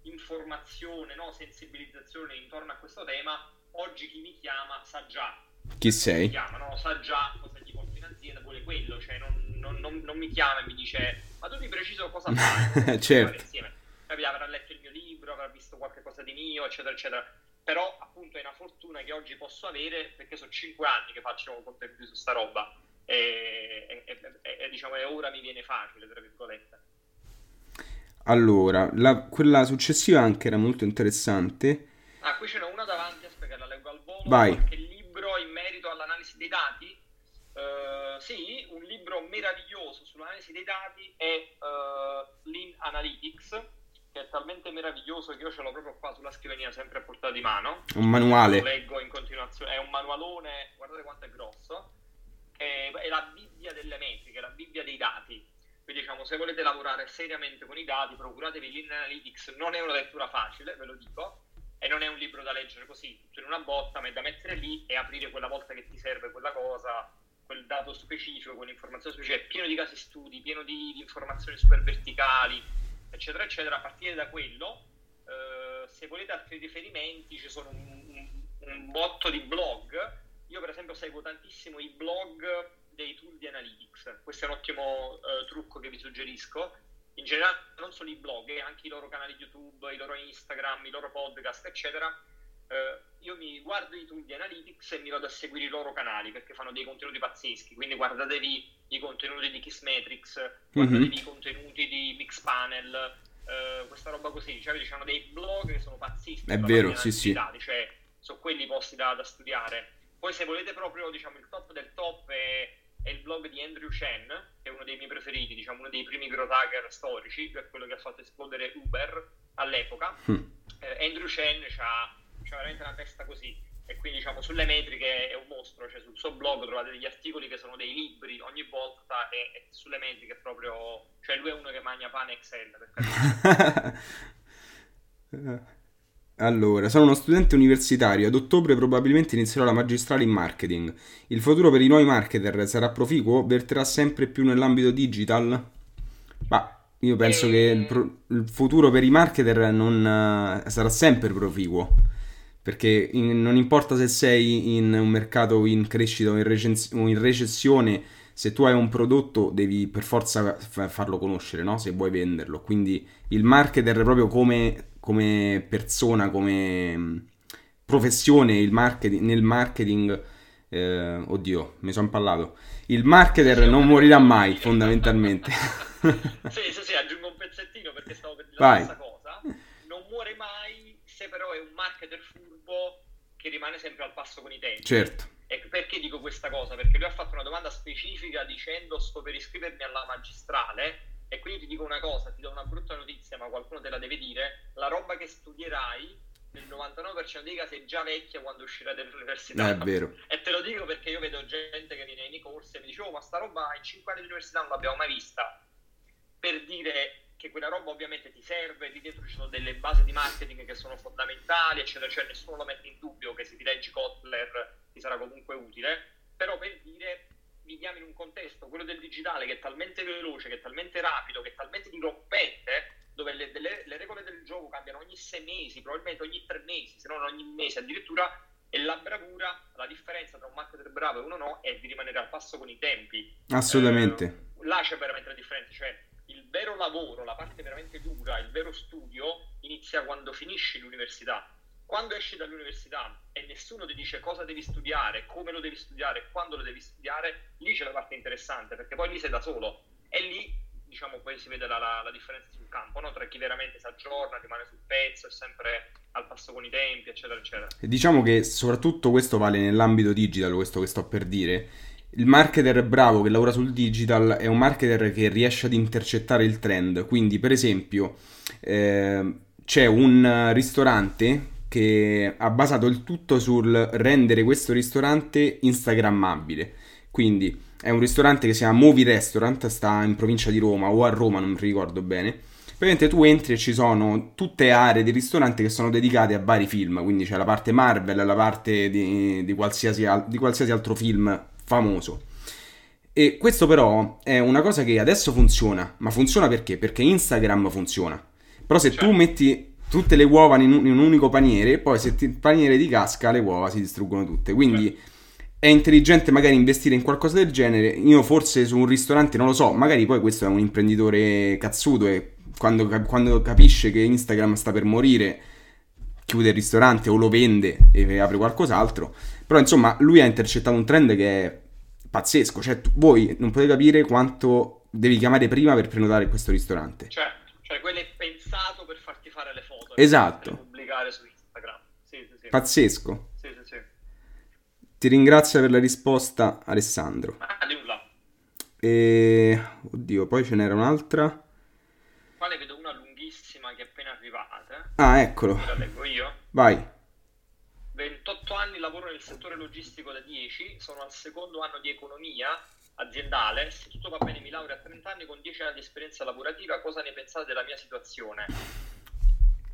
informazione, no, sensibilizzazione intorno a questo tema, oggi chi mi chiama sa già chi sei? Chiamano, sa già cosa gli porto in azienda, vuole quello, cioè non, non, non, non, mi chiama e mi dice ma tu di preciso cosa fai? certo. Insieme. Avrà letto il mio libro, avrà visto qualche cosa di mio, eccetera, eccetera. Però appunto è una fortuna che oggi posso avere perché sono cinque anni che faccio contenuti su sta roba e, e, e, e diciamo e ora mi viene facile, tra virgolette. Allora, la, quella successiva anche era molto interessante. Ah, qui ce n'è una davanti, aspetta, la leggo al volo. Vai. Che libro in merito all'analisi dei dati? Uh, sì, un libro meraviglioso sull'analisi dei dati è uh, Lean Analytics, che è talmente meraviglioso che io ce l'ho proprio qua sulla scrivania, sempre a portata di mano. Un manuale. Lo leggo in continuazione, è un manualone, guardate quanto è grosso, è, è la Bibbia delle metriche, la Bibbia dei dati. Quindi diciamo, se volete lavorare seriamente con i dati, procuratevi Lean Analytics, non è una lettura facile, ve lo dico, e non è un libro da leggere così, tutto in una botta, ma è da mettere lì e aprire quella volta che ti serve quella cosa quel dato specifico, quell'informazione specifica, è pieno di casi studi, pieno di, di informazioni super verticali, eccetera, eccetera. A partire da quello, eh, se volete altri riferimenti, ci sono un, un, un botto di blog. Io, per esempio, seguo tantissimo i blog dei tool di analytics. Questo è un ottimo eh, trucco che vi suggerisco. In generale, non solo i blog, eh, anche i loro canali YouTube, i loro Instagram, i loro podcast, eccetera eh, io mi guardo i tool di Analytics e mi vado a seguire i loro canali perché fanno dei contenuti pazzeschi. Quindi guardatevi i contenuti di Kissmetrics, guardatevi mm-hmm. i contenuti di Mixpanel, eh, questa roba così. Cioè, ci sono dei blog che sono pazzeschi. È vero, sì, sì. Cioè, sono quelli posti da, da, studiare. Poi, se volete proprio, diciamo, il top del top è, è, il blog di Andrew Chen, che è uno dei miei preferiti, diciamo, uno dei primi growth hacker storici, che è quello che ha fatto esplodere Uber all'epoca. Mm. Eh, Andrew Chen ha c'è veramente una testa così e quindi diciamo sulle metriche è un mostro, cioè sul suo blog trovate degli articoli che sono dei libri ogni volta e, e sulle metriche è proprio, cioè lui è uno che mangia pane Excel per Allora, sono uno studente universitario, ad ottobre probabilmente inizierò la magistrale in marketing. Il futuro per i nuovi marketer sarà proficuo? Verterà sempre più nell'ambito digital? Ma io penso che il, pro- il, futuro per i marketer non, uh, sarà sempre proficuo perché in, non importa se sei in un mercato in crescita o in, recens- o in, recessione, se tu hai un prodotto devi per forza f- farlo conoscere, no? se vuoi venderlo. Quindi il marketer proprio come, come persona, come mm, professione, il marketing, nel marketing, eh, oddio, mi sono impallato. Il marketer non morirà mai, fondamentalmente. sì, sì, sì, aggiungo un pezzettino perché stavo per dire Vai. la stessa cosa. Non muore mai se però è un marketer furbo che rimane sempre al passo con i tempi. Certo. E perché dico questa cosa? Perché lui ha fatto una domanda specifica dicendo sto per iscrivermi alla magistrale e quindi ti dico una cosa, ti do una brutta notizia ma qualcuno te la deve dire, la roba che studierai nel 99% dei casi è già vecchia quando uscirai dall'università. È vero. E te lo dico perché io vedo gente che viene nei corsi e mi dice oh ma sta roba in 5 anni di università non l'abbiamo mai vista. Per dire che quella roba ovviamente ti serve, lì dietro ci sono delle basi di marketing che sono fondamentali, eccetera, cioè nessuno lo mette in dubbio che se ti leggi Kotler ti sarà comunque utile, però per dire viviamo in un contesto, quello del digitale, che è talmente veloce, che è talmente rapido, che è talmente dirompente, dove le, delle, le regole del gioco cambiano ogni sei mesi, probabilmente ogni tre mesi, se non ogni mese addirittura, e la bravura, la differenza tra un marketer bravo e uno no, è di rimanere al passo con i tempi. Assolutamente. Eh, là c'è veramente la differenza, cioè il vero lavoro, la parte veramente dura, il vero studio inizia quando finisci l'università. Quando esci dall'università e nessuno ti dice cosa devi studiare, come lo devi studiare, quando lo devi studiare, lì c'è la parte interessante, perché poi lì sei da solo. E lì, diciamo, poi si vede la, la, la differenza sul campo, no? tra chi veramente si aggiorna, rimane sul pezzo, è sempre al passo con i tempi, eccetera, eccetera. Diciamo che soprattutto questo vale nell'ambito digital, questo che sto per dire il marketer bravo che lavora sul digital è un marketer che riesce ad intercettare il trend. Quindi, per esempio, eh, c'è un ristorante che ha basato il tutto sul rendere questo ristorante instagrammabile. Quindi è un ristorante che si chiama Movie Restaurant, sta in provincia di Roma o a Roma, non mi ricordo bene. Praticamente tu entri e ci sono tutte aree di ristorante che sono dedicate a vari film, quindi c'è la parte Marvel, la parte di, di, qualsiasi, di qualsiasi altro film famoso. E questo però è una cosa che adesso funziona, ma funziona perché? Perché Instagram funziona. Però se certo. tu metti tutte le uova in un, in un, unico paniere, poi se il paniere ti casca le uova si distruggono tutte. Quindi certo. è intelligente magari investire in qualcosa del genere. Io forse su un ristorante non lo so, magari poi questo è un imprenditore cazzuto e quando, quando capisce che Instagram sta per morire chiude il ristorante o lo vende e apre qualcos'altro. Però insomma, lui ha intercettato un trend che è pazzesco. Cioè, tu, voi non potete capire quanto devi chiamare prima per prenotare questo ristorante. Certo, cioè quello è pensato fare le foto. Esatto. Per pubblicare su Instagram. Sì, sì, sì. Pazzesco. Ti ringrazio per la risposta, Alessandro. Ah, nulla. E... Oddio, poi ce n'era un'altra. Qua ne vedo una lunghissima che è appena arrivata. Ah, eccolo. La leggo io. Vai. 28 anni lavoro nel settore logistico da 10, sono al secondo anno di economia aziendale, se tutto va bene mi laureo a 30 anni con 10 anni di esperienza lavorativa, cosa ne pensate della mia situazione?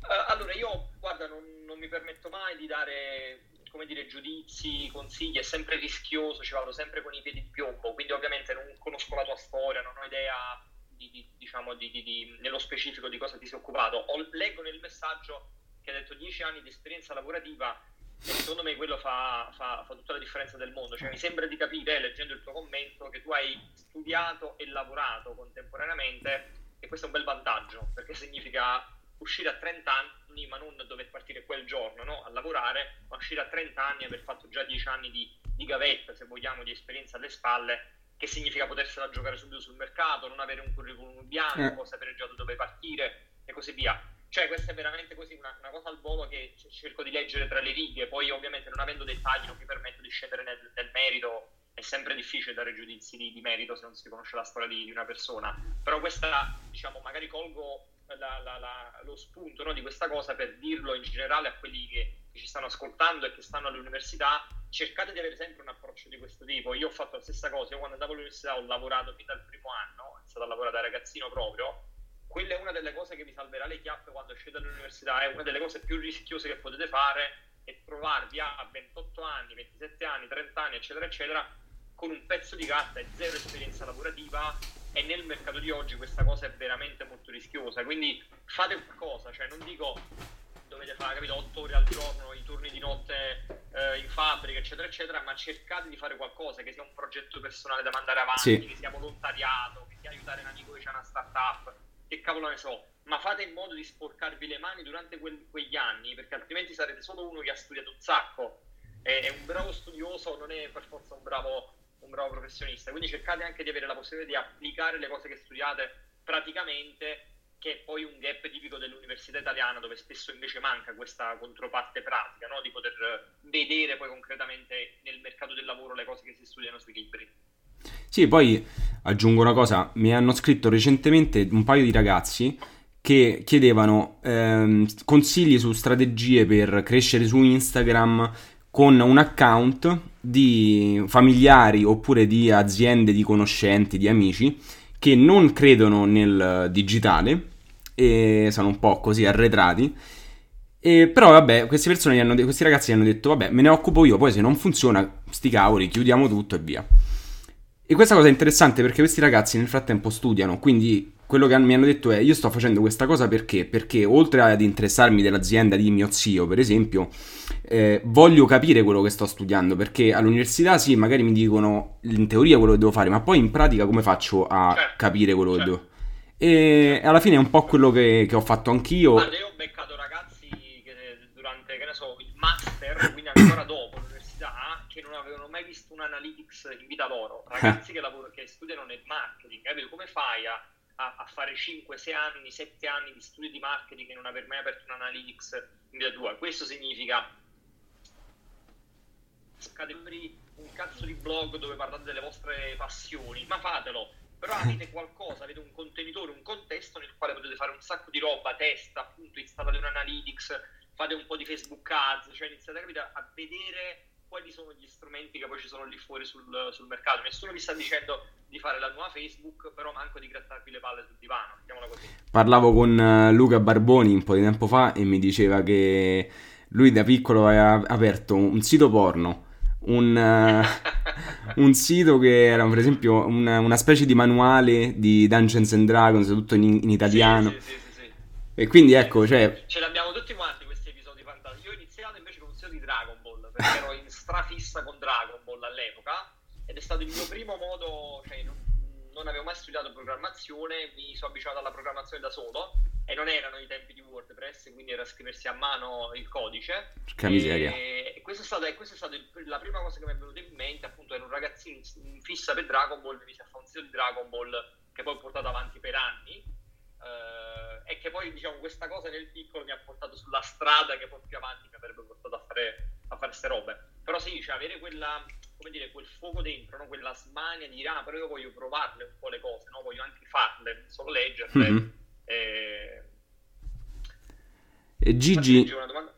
Uh, allora io, guarda, non, non, mi permetto mai di dare come dire, giudizi, consigli, è sempre rischioso, ci vado sempre con i piedi di piombo, quindi ovviamente non conosco la tua storia, non ho idea di, di, diciamo, di, nello specifico di cosa ti sei occupato. Ho, leggo nel messaggio che ha detto 10 anni di esperienza lavorativa e secondo me quello fa, fa, fa, tutta la differenza del mondo. Cioè, mi sembra di capire, leggendo il tuo commento, che tu hai studiato e lavorato contemporaneamente e questo è un bel vantaggio, perché significa uscire a 30 anni ma non dover partire quel giorno no? a lavorare, ma uscire a 30 anni e aver fatto già 10 anni di, di gavetta, se vogliamo, di esperienza alle spalle, che significa potersela giocare subito sul mercato, non avere un curriculum bianco, eh. sapere già da dove partire e così via. Cioè, questa è veramente così una, una, cosa al volo che cerco di leggere tra le righe, poi ovviamente non avendo dettagli non mi permetto di scendere nel, nel merito, è sempre difficile dare giudizi di, di, merito se non si conosce la storia di, di una persona, però questa, diciamo, magari colgo la, la, la, lo spunto no, di questa cosa per dirlo in generale a quelli che, che, ci stanno ascoltando e che stanno all'università, cercate di avere sempre un approccio di questo tipo. Io ho fatto la stessa cosa, io quando andavo all'università ho lavorato fin dal primo anno, ho iniziato a lavorare da ragazzino proprio, quella è una delle cose che vi salverà le chiappe quando uscite dall'università, è una delle cose più rischiose che potete fare è trovarvi a 28 anni, 27 anni, 30 anni, eccetera, eccetera, con un pezzo di carta e zero esperienza lavorativa e nel mercato di oggi questa cosa è veramente molto rischiosa, quindi fate qualcosa, cioè non dico dovete fare capito, 8 ore al giorno, i turni di notte eh, in fabbrica, eccetera, eccetera, ma cercate di fare qualcosa che sia un progetto personale da mandare avanti, sì. che sia volontariato, che sia aiutare un amico che ha una startup, che cavolo ne so, ma fate in modo di sporcarvi le mani durante quel, quegli anni, perché altrimenti sarete solo uno che ha studiato un sacco. È, è un bravo studioso, non è per forza un bravo bravo professionista. Quindi cercate anche di avere la possibilità di applicare le cose che studiate praticamente, che è poi un gap tipico dell'università italiana, dove spesso invece manca questa controparte pratica, no? di poter vedere poi concretamente nel mercato del lavoro le cose che si studiano sui libri. Sì, poi aggiungo una cosa, mi hanno scritto recentemente un paio di ragazzi che chiedevano ehm, consigli su strategie per crescere su Instagram con un account di familiari oppure di aziende, di conoscenti, di amici che non credono nel digitale e sono un po' così arretrati. E però vabbè, queste persone, hanno, questi ragazzi hanno detto vabbè, me ne occupo io, poi se non funziona, sti cavoli, chiudiamo tutto e via. E questa cosa è interessante perché questi ragazzi nel frattempo studiano, quindi quello che mi hanno detto è io sto facendo questa cosa perché? Perché oltre ad interessarmi dell'azienda di mio zio, per esempio, eh, voglio capire quello che sto studiando, perché all'università sì, magari mi dicono in teoria quello che devo fare, ma poi in pratica come faccio a certo, capire quello certo. che devo... E alla fine è un po' quello che, che ho fatto anch'io. Guarda, io ho beccato ragazzi che durante, che ne so, il master, quindi ancora dopo che non avevano mai visto un analytics in vita loro, ragazzi che, lavoro, che studiano nel marketing, capito? Come fai a, a, a, fare 5, 6 anni, 7 anni di studi di marketing e non aver mai aperto un analytics in vita tua? Questo significa scadere un cazzo di blog dove parlate delle vostre passioni, ma fatelo. Però avete qualcosa, avete un contenitore, un contesto nel quale potete fare un sacco di roba, testa, appunto, installate un analytics, fate un po' di Facebook ads, cioè iniziate a, a vedere quali sono gli strumenti che poi ci sono lì fuori sul, sul, mercato. Nessuno vi sta dicendo di fare la nuova Facebook, però manco di grattarvi le palle sul divano. Parlavo con eh, Luca Barboni un po' di tempo fa e mi diceva che lui da piccolo aveva aperto un sito porno. Un, uh, un sito che era per esempio una, una, specie di manuale di Dungeons and Dragons tutto in, in italiano sì, sì, sì, e quindi ecco cioè... ce l'abbiamo tutti quanti questi episodi fantastici io ho iniziato invece con un sito di Dragon Ball perché ero strafissa con Dragon Ball all'epoca ed è stato il mio primo modo, cioè non, non avevo mai studiato programmazione, mi sono avvicinato alla programmazione da solo e non erano i tempi di WordPress, quindi era scriversi a mano il codice. Che miseria. E questa è stata, questa è stata il, la prima cosa che mi è venuta in mente, appunto ero un ragazzino in fissa per Dragon Ball, mi si è fatto un sito di Dragon Ball che poi ho portato avanti per anni. Uh, e che poi diciamo questa cosa nel piccolo mi ha portato sulla strada che poi più avanti mi avrebbe portato a fare a fare queste robe. Però sì, cioè avere quella, come dire, quel fuoco dentro, no? quella smania di dire, ah, però io voglio provarle un po' le cose, no? voglio anche farle, non solo leggerle. Mm-hmm. E... e... Gigi,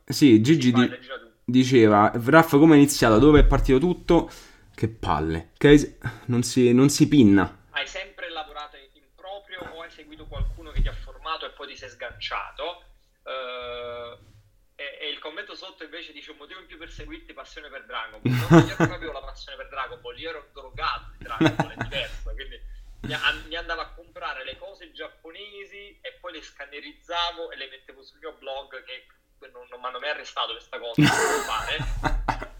sì, Gigi sì, di... diceva, Raff come è iniziato, dove è partito tutto? Che palle, che non, si, non si pinna. Hai sempre lavorato in proprio o hai seguito qualcuno che ti ha formato e poi ti sei sganciato? Uh E, e, il commento sotto invece dice un motivo in più per seguirti passione per Dragon Ball. No, io non avevo la passione per Dragon Ball, io ero drogato di Dragon Ball, è diverso, quindi mi, mi andavo a comprare le cose giapponesi e poi le scannerizzavo e le mettevo sul mio blog che non, non mi hanno mai arrestato questa cosa, non fare,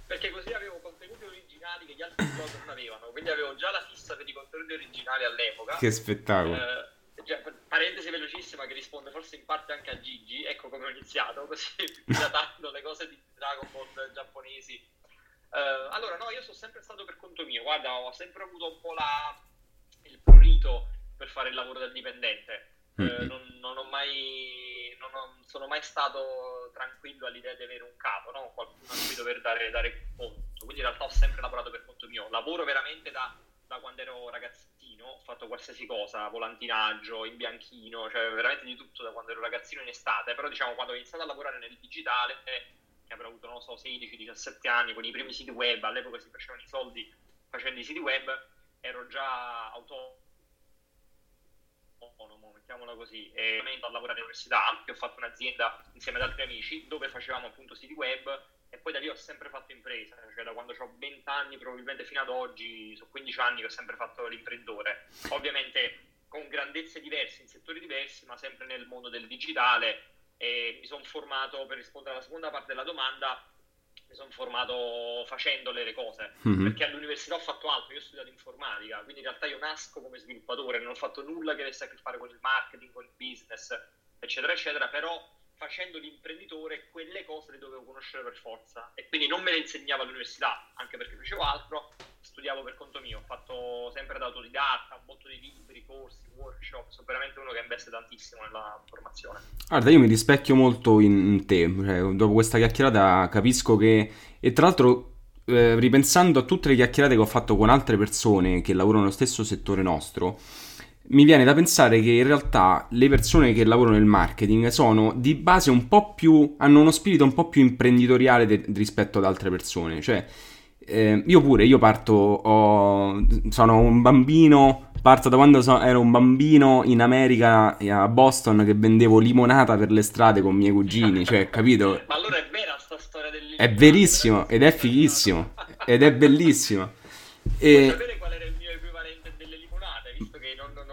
perché così avevo contenuti originali che gli altri blog non avevano, quindi avevo già la fissa per i contenuti originali all'epoca. Che spettacolo. Eh, cioè, parentesi velocissima che risponde forse in parte anche a Gigi, ecco come ho iniziato, così datando le cose di Dragon Ball giapponesi. Uh, allora, no, io sono sempre stato per conto mio, guarda, ho sempre avuto un po' la, il prurito per fare il lavoro del dipendente. Mm-hmm. Uh, non, non, ho mai, non ho, sono mai stato tranquillo all'idea di avere un capo, no? qualcuno a cui dover dare, dare conto. Quindi in realtà ho sempre lavorato per conto mio. Lavoro veramente da, da quando ero ragazzino ho fatto qualsiasi cosa, volantinaggio, in bianchino, cioè veramente di tutto da quando ero ragazzino in estate, però diciamo quando ho iniziato a lavorare nel digitale, che avrò avuto, non so, 16-17 anni, con i primi siti web, all'epoca si facevano i soldi facendo i siti web, ero già autonomo, mettiamola così, e ho lavorare all'università, che ho fatto un'azienda insieme ad altri amici, dove facevamo appunto siti web, e poi da lì ho sempre fatto impresa, cioè da quando ho 20 anni probabilmente fino ad oggi, sono 15 anni che ho sempre fatto l'imprenditore, ovviamente con grandezze diverse, in settori diversi, ma sempre nel mondo del digitale e mi sono formato, per rispondere alla seconda parte della domanda, mi sono formato facendo le cose, mm-hmm. perché all'università ho fatto altro, io ho studiato informatica, quindi in realtà io nasco come sviluppatore, non ho fatto nulla che avesse a che fare con il marketing, con il business, eccetera, eccetera, però facendo l'imprenditore quelle cose le dovevo conoscere per forza. E quindi non me le insegnavo all'università, anche perché facevo altro, studiavo per conto mio, ho fatto sempre da autodidatta, un botto di libri, corsi, workshop, sono veramente uno che investe tantissimo nella formazione. Guarda, io mi rispecchio molto in te, cioè, dopo questa chiacchierata capisco che, e tra l'altro eh, ripensando a tutte le chiacchierate che ho fatto con altre persone che lavorano nello stesso settore nostro, mi viene da pensare che in realtà le persone che lavorano nel marketing sono di base un po' più. hanno uno spirito un po' più imprenditoriale de- rispetto ad altre persone. Cioè, eh, io pure, io parto, ho, sono un bambino, parto da quando so, ero un bambino in America, a Boston, che vendevo limonata per le strade con i miei cugini, cioè, capito? Ma allora è vera sta storia del limonata? È verissimo, ed è fighissimo, ed è bellissimo. E... Vuoi sapere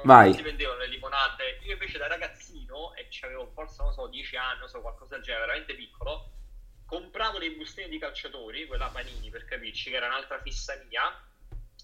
non si vendevano le limonate? Io invece da ragazzino, e avevo forse, non so, 10 anni, non so, qualcosa del genere, veramente piccolo, compravo le bustine di calciatori, quella Panini per capirci, che era un'altra fissa mia,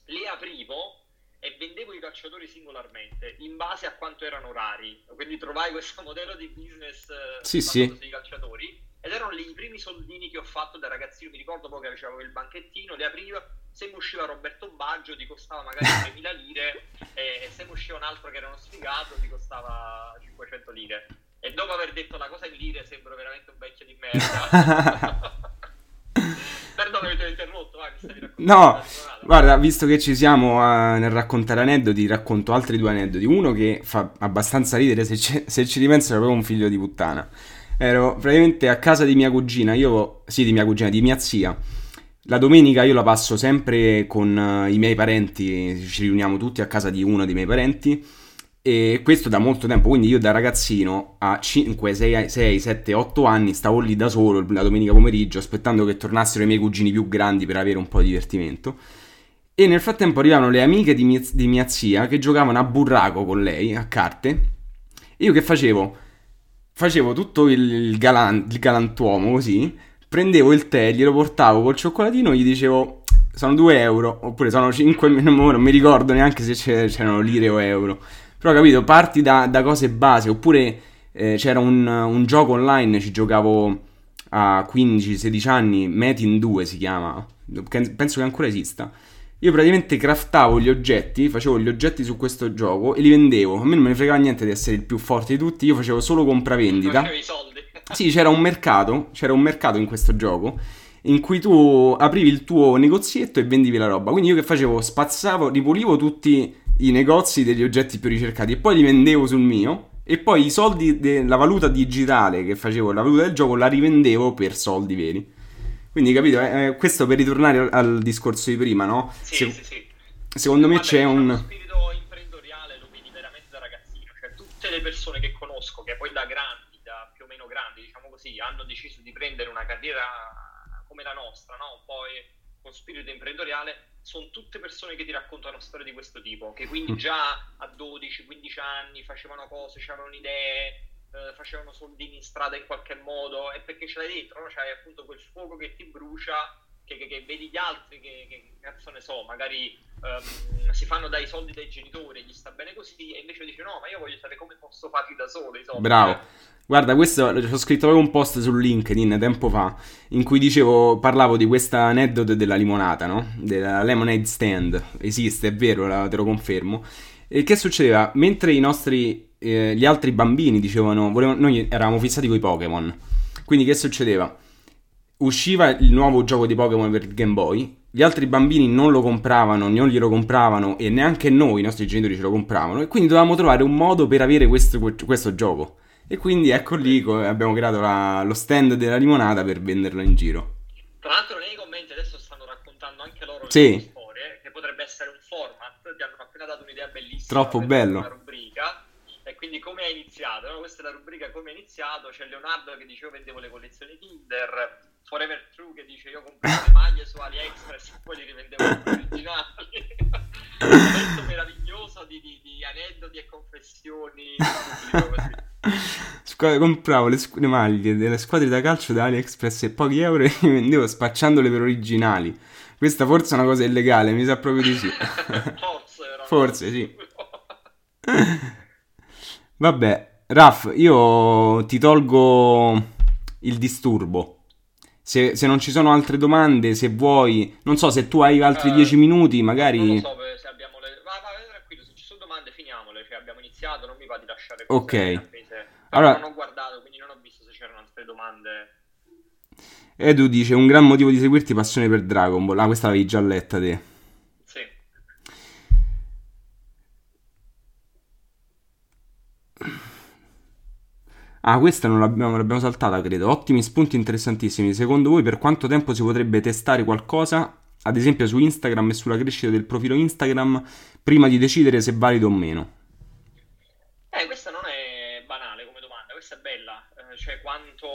le aprivo e vendevo i calciatori singolarmente in base a quanto erano rari. Quindi trovai questo modello di business eh, sì, sì. sui calciatori ed erano lì i primi soldini che ho fatto da ragazzino. Mi ricordo poi che avevo il banchettino, li aprivo. Se mi usciva Roberto Baggio ti costava magari 3.000 lire e se mi usciva un altro che era uno sfigato ti costava 500 lire. E dopo aver detto la cosa in lire sembro veramente un vecchio di merda. Perdona che ti ho interrotto, vai, mi stavi raccontando. No, guarda, visto che ci siamo a, nel raccontare aneddoti, racconto altri due aneddoti. Uno che fa abbastanza ridere, se, ci, se ci ripenso, era proprio un figlio di puttana. Ero praticamente a casa di mia cugina, io, sì, di mia cugina, di mia zia. La domenica io la passo sempre con uh, i miei parenti, ci riuniamo tutti a casa di uno dei miei parenti e questo da molto tempo, quindi io da ragazzino a 5, 6, 6, 7, 8 anni stavo lì da solo la domenica pomeriggio aspettando che tornassero i miei cugini più grandi per avere un po' di divertimento. E nel frattempo arrivavano le amiche di mia, di mia zia che giocavano a burraco con lei, a carte. E io che facevo? Facevo tutto il, galan, il galantuomo così, prendevo il tè, glielo portavo col cioccolatino gli dicevo sono 2 euro, oppure sono 5, non mi ricordo neanche se c'erano lire o euro. Però capito, parti da, da cose base, oppure eh, c'era un, un, gioco online, ci giocavo a 15-16 anni, Metin 2 si chiama, penso che ancora esista. Io praticamente craftavo gli oggetti, facevo gli oggetti su questo gioco e li vendevo. A me non me ne fregava niente di essere il più forte di tutti, io facevo solo compravendita. Facevi i soldi. Sì, c'era un mercato, c'era un mercato in questo gioco in cui tu aprivi il tuo negozietto e vendivi la roba. Quindi io che facevo? Spazzavo, ripulivo tutti i negozi degli oggetti più ricercati e poi li vendevo sul mio e poi i soldi della valuta digitale che facevo, la valuta del gioco, la rivendevo per soldi veri. Quindi capito, eh, eh questo per ritornare al, al, discorso di prima, no? Sì, Se, sì, sì. Secondo me c'è un... Lo spirito imprenditoriale lo vedi veramente da ragazzino, cioè tutte le persone che conosco, che poi da grandi, vita più o meno grandi, diciamo così, hanno deciso di prendere una carriera come la nostra, no? un po' con spirito imprenditoriale, sono tutte persone che ti raccontano storie di questo tipo, che quindi mm. già a 12-15 anni facevano cose, avevano idee, eh, facevano soldini in strada in qualche modo, e perché ce l'hai dentro, no? c'hai appunto quel fuoco che ti brucia, che, che, che vedi gli altri che, che, cazzo ne so, magari um, si fanno dai soldi dai genitori, gli sta bene così, e invece dici no, ma io voglio sapere come posso farli da solo soldi. Bravo. Guarda, questo ho scritto proprio un post su LinkedIn tempo fa in cui dicevo, parlavo di questa aneddoto della limonata, no? Della lemonade stand. Esiste, è vero, te lo confermo. E che succedeva? Mentre i nostri, eh, gli altri bambini dicevano, volevano, noi eravamo fissati con i Pokémon. Quindi che succedeva? Usciva il nuovo gioco di Pokémon per Game Boy, gli altri bambini non lo compravano, non glielo compravano e neanche noi, i nostri genitori, ce lo compravano. E quindi dovevamo trovare un modo per avere questo, questo gioco. E quindi ecco lì abbiamo creato la, lo stand della limonata per venderlo in giro. Tra l'altro nei commenti adesso stanno raccontando anche loro sì. le storie, che potrebbe essere un format, ti hanno appena dato un'idea bellissima. Troppo bello. Una rubrica. E quindi come hai iniziato? No? Questa è la rubrica come hai iniziato. C'è Leonardo che dice io vendevo le collezioni Kinder, Forever True che dice io compravo le maglie su AliExpress e poi li rivendevo originali. un momento meraviglioso di, di, di aneddoti e confessioni. Compravo le, le, maglie delle squadre da calcio da AliExpress e pochi euro e li vendevo spacciandole per originali. Questa forse è una cosa illegale, mi sa proprio di sì. forse, forse sì. Vabbè, Raf, io ti tolgo il disturbo. Se, se, non ci sono altre domande, se vuoi, non so se tu hai altri 10 uh, minuti, magari. Non lo so se abbiamo le. Va, va, tranquillo, se ci sono domande, finiamole. Cioè, abbiamo iniziato, non mi va di lasciare Ok. Allora, non ho guardato, quindi non ho visto se c'erano altre domande. Edu dice: Un gran motivo di seguirti, passione per Dragon Ball. Ah, questa l'avevi già letta te. Sì. Ah, questa non l'abbiamo, l'abbiamo saltata, credo. Ottimi spunti interessantissimi. Secondo voi, per quanto tempo si potrebbe testare qualcosa, ad esempio su Instagram e sulla crescita del profilo Instagram, prima di decidere se è valido o meno? Eh, questa non è questa è bella, eh, cioè quanto,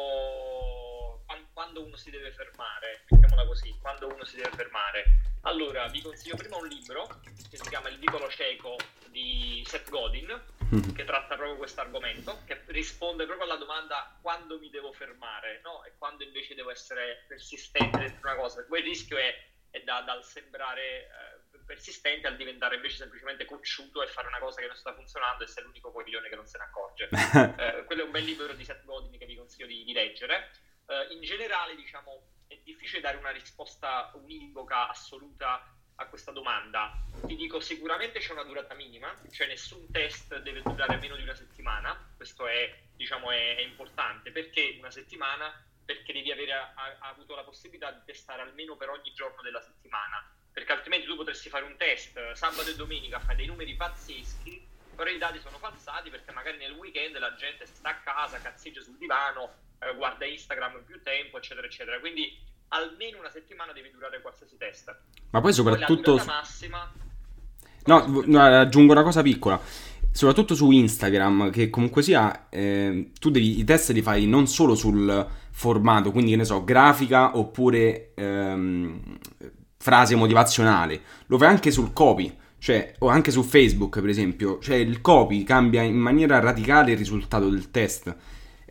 quando uno si deve fermare, mettiamola così, quando uno si deve fermare. Allora, vi consiglio prima un libro che si chiama Il vicolo cieco di Seth Godin, mm-hmm. che tratta proprio questo argomento, che risponde proprio alla domanda quando mi devo fermare, no? E quando invece devo essere persistente dentro una cosa. Poi il rischio è, è da, dal sembrare... Eh, persistente al diventare invece semplicemente cocciuto e fare una cosa che non sta funzionando e essere l'unico coglione che non se ne accorge. eh, quello è un bel libro di Seth Godin che vi consiglio di, di leggere. Eh, in generale, diciamo, è difficile dare una risposta univoca, assoluta a questa domanda. Ti dico sicuramente c'è una durata minima, cioè nessun test deve durare meno di una settimana, questo è, diciamo, è, è importante perché una settimana perché devi avere a, a, avuto la possibilità di testare almeno per ogni giorno della settimana perché altrimenti tu potresti fare un test sabato e domenica, fai dei numeri pazzeschi, però i dati sono falsati perché magari nel weekend la gente sta a casa, cazzeggia sul divano, eh, guarda Instagram più tempo, eccetera, eccetera. Quindi almeno una settimana deve durare qualsiasi test. Ma poi soprattutto... Poi massima... No, no, aggiungo una cosa piccola. Soprattutto su Instagram, che comunque sia, eh, tu devi, i test li fai non solo sul formato, quindi che ne so, grafica oppure ehm, frase motivazionale, lo fai anche sul copy, cioè, o anche su Facebook, per esempio, cioè il copy cambia in maniera radicale il risultato del test.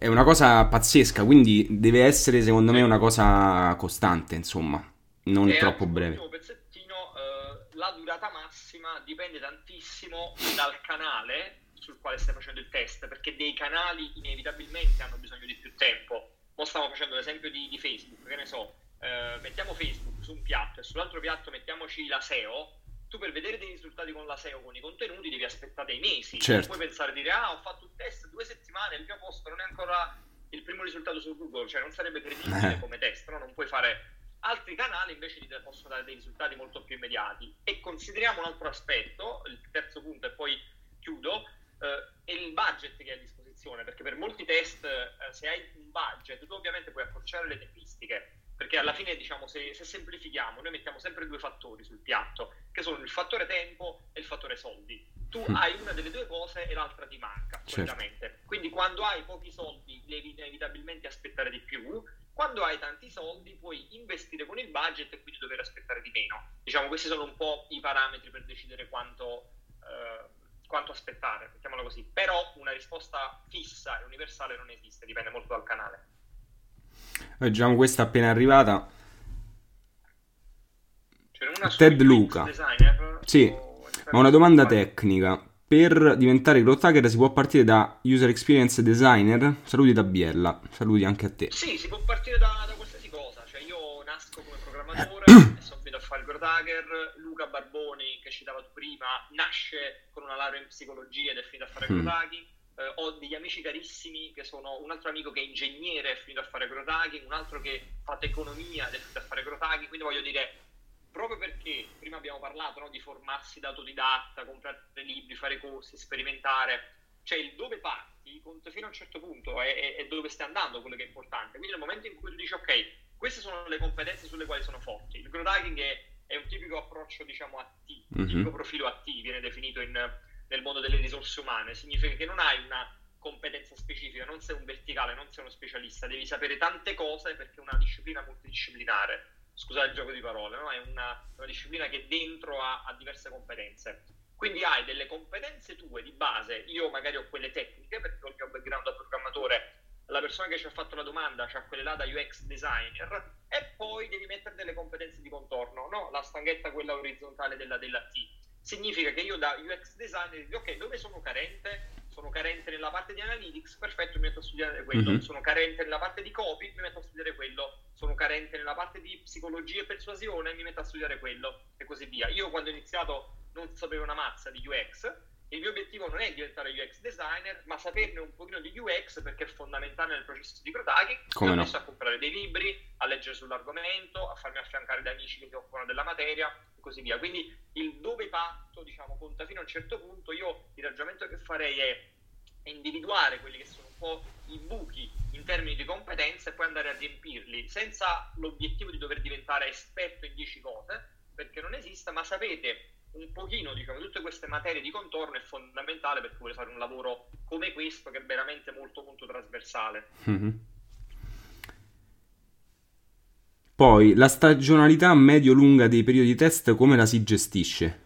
È una cosa pazzesca, quindi deve essere, secondo me, una cosa costante, insomma, non e troppo breve. pezzettino, eh, la durata massima dipende tantissimo dal canale sul quale stai facendo il test, perché dei canali inevitabilmente hanno bisogno di più tempo. Ora stiamo facendo l'esempio di, di Facebook, che ne so, eh, mettiamo Facebook su un piatto e sull'altro piatto mettiamoci la SEO, tu per vedere dei risultati con la SEO, con i contenuti, devi aspettare dei mesi. Certo. Non puoi pensare di dire, ah, ho fatto un test due settimane, il mio posto non è ancora il primo risultato su Google, cioè non sarebbe credibile eh. come test, no? Non puoi fare... Altri canali invece ti possono dare dei risultati molto più immediati. E consideriamo un altro aspetto, il terzo punto e poi chiudo, eh, è il budget che hai a disposizione, perché per molti test, eh, se hai un budget, tu ovviamente puoi accorciare le tempistiche, perché alla fine, diciamo, se, se, semplifichiamo, noi mettiamo sempre due fattori sul piatto, che sono il fattore tempo e il fattore soldi. Tu mm. hai una delle due cose e l'altra ti manca, certo. Quindi quando hai pochi soldi devi inevitabilmente aspettare di più. Quando hai tanti soldi puoi investire con il budget e quindi dover aspettare di meno. Diciamo, questi sono un po' i parametri per decidere quanto, eh, quanto aspettare, mettiamola così. Però una risposta fissa e universale non esiste, dipende molto dal canale. Eh, diciamo, questa appena arrivata. Ted Luca. Designer, sì, ma una domanda tecnica. Per diventare growth hacker si può partire da user experience designer? Saluti da Biella, saluti anche a te. Sì, si può partire da, da qualsiasi cosa. Cioè io nasco come programmatore e sono venuto a fare il growth hacker. Luca Barboni, che citava tu prima, nasce con una laurea in psicologia ed è finito a fare mm. growth hacking. Eh, ho degli amici carissimi che sono un altro amico che è ingegnere è finito a fare growth hacking, un altro che fa economia ed è finito a fare growth hacking. Quindi voglio dire proprio perché prima abbiamo parlato no, di formarsi da autodidatta, comprare libri, fare corsi, sperimentare, cioè il dove parti conta fino a un certo punto e, e, dove stai andando quello che è importante. Quindi nel momento in cui tu dici ok, queste sono le competenze sulle quali sono forti, il growth hacking è, è un tipico approccio diciamo a T, un mm-hmm. tipico profilo a T, viene definito in, nel mondo delle risorse umane, significa che non hai una competenza specifica, non sei un verticale, non sei uno specialista, devi sapere tante cose perché è una disciplina multidisciplinare scusate il gioco di parole, no? è una, una, disciplina che dentro ha, ha, diverse competenze. Quindi hai delle competenze tue di base, io magari ho quelle tecniche perché ho il mio background da programmatore, la persona che ci ha fatto la domanda ha quelle là da UX designer e poi devi mettere delle competenze di contorno, no? la stanghetta quella orizzontale della, della T. Significa che io da UX designer dico ok, dove sono carente? sono carente nella parte di analytics, perfetto, mi metto a studiare quello, mm-hmm. sono carente nella parte di copy, mi metto a studiare quello, sono carente nella parte di psicologia e persuasione, mi metto a studiare quello e così via. Io quando ho iniziato non sapevo una mazza di UX, il mio obiettivo non è diventare UX designer, ma saperne un pochino di UX perché è fondamentale nel processo di Crotaghi. Mi ho messo a comprare dei libri, a leggere sull'argomento, a farmi affiancare da amici che si occupano della materia e così via. Quindi il dove patto, diciamo, conta fino a un certo punto. Io il ragionamento che farei è individuare quelli che sono un po' i buchi in termini di competenze e poi andare a riempirli, senza l'obiettivo di dover diventare esperto in 10 cose, perché non esista, ma sapete un pochino, diciamo, tutte queste materie di contorno è fondamentale per chi vuole fare un lavoro come questo che è veramente molto molto trasversale. Mm-hmm. Poi la stagionalità medio-lunga dei periodi di test come la si gestisce?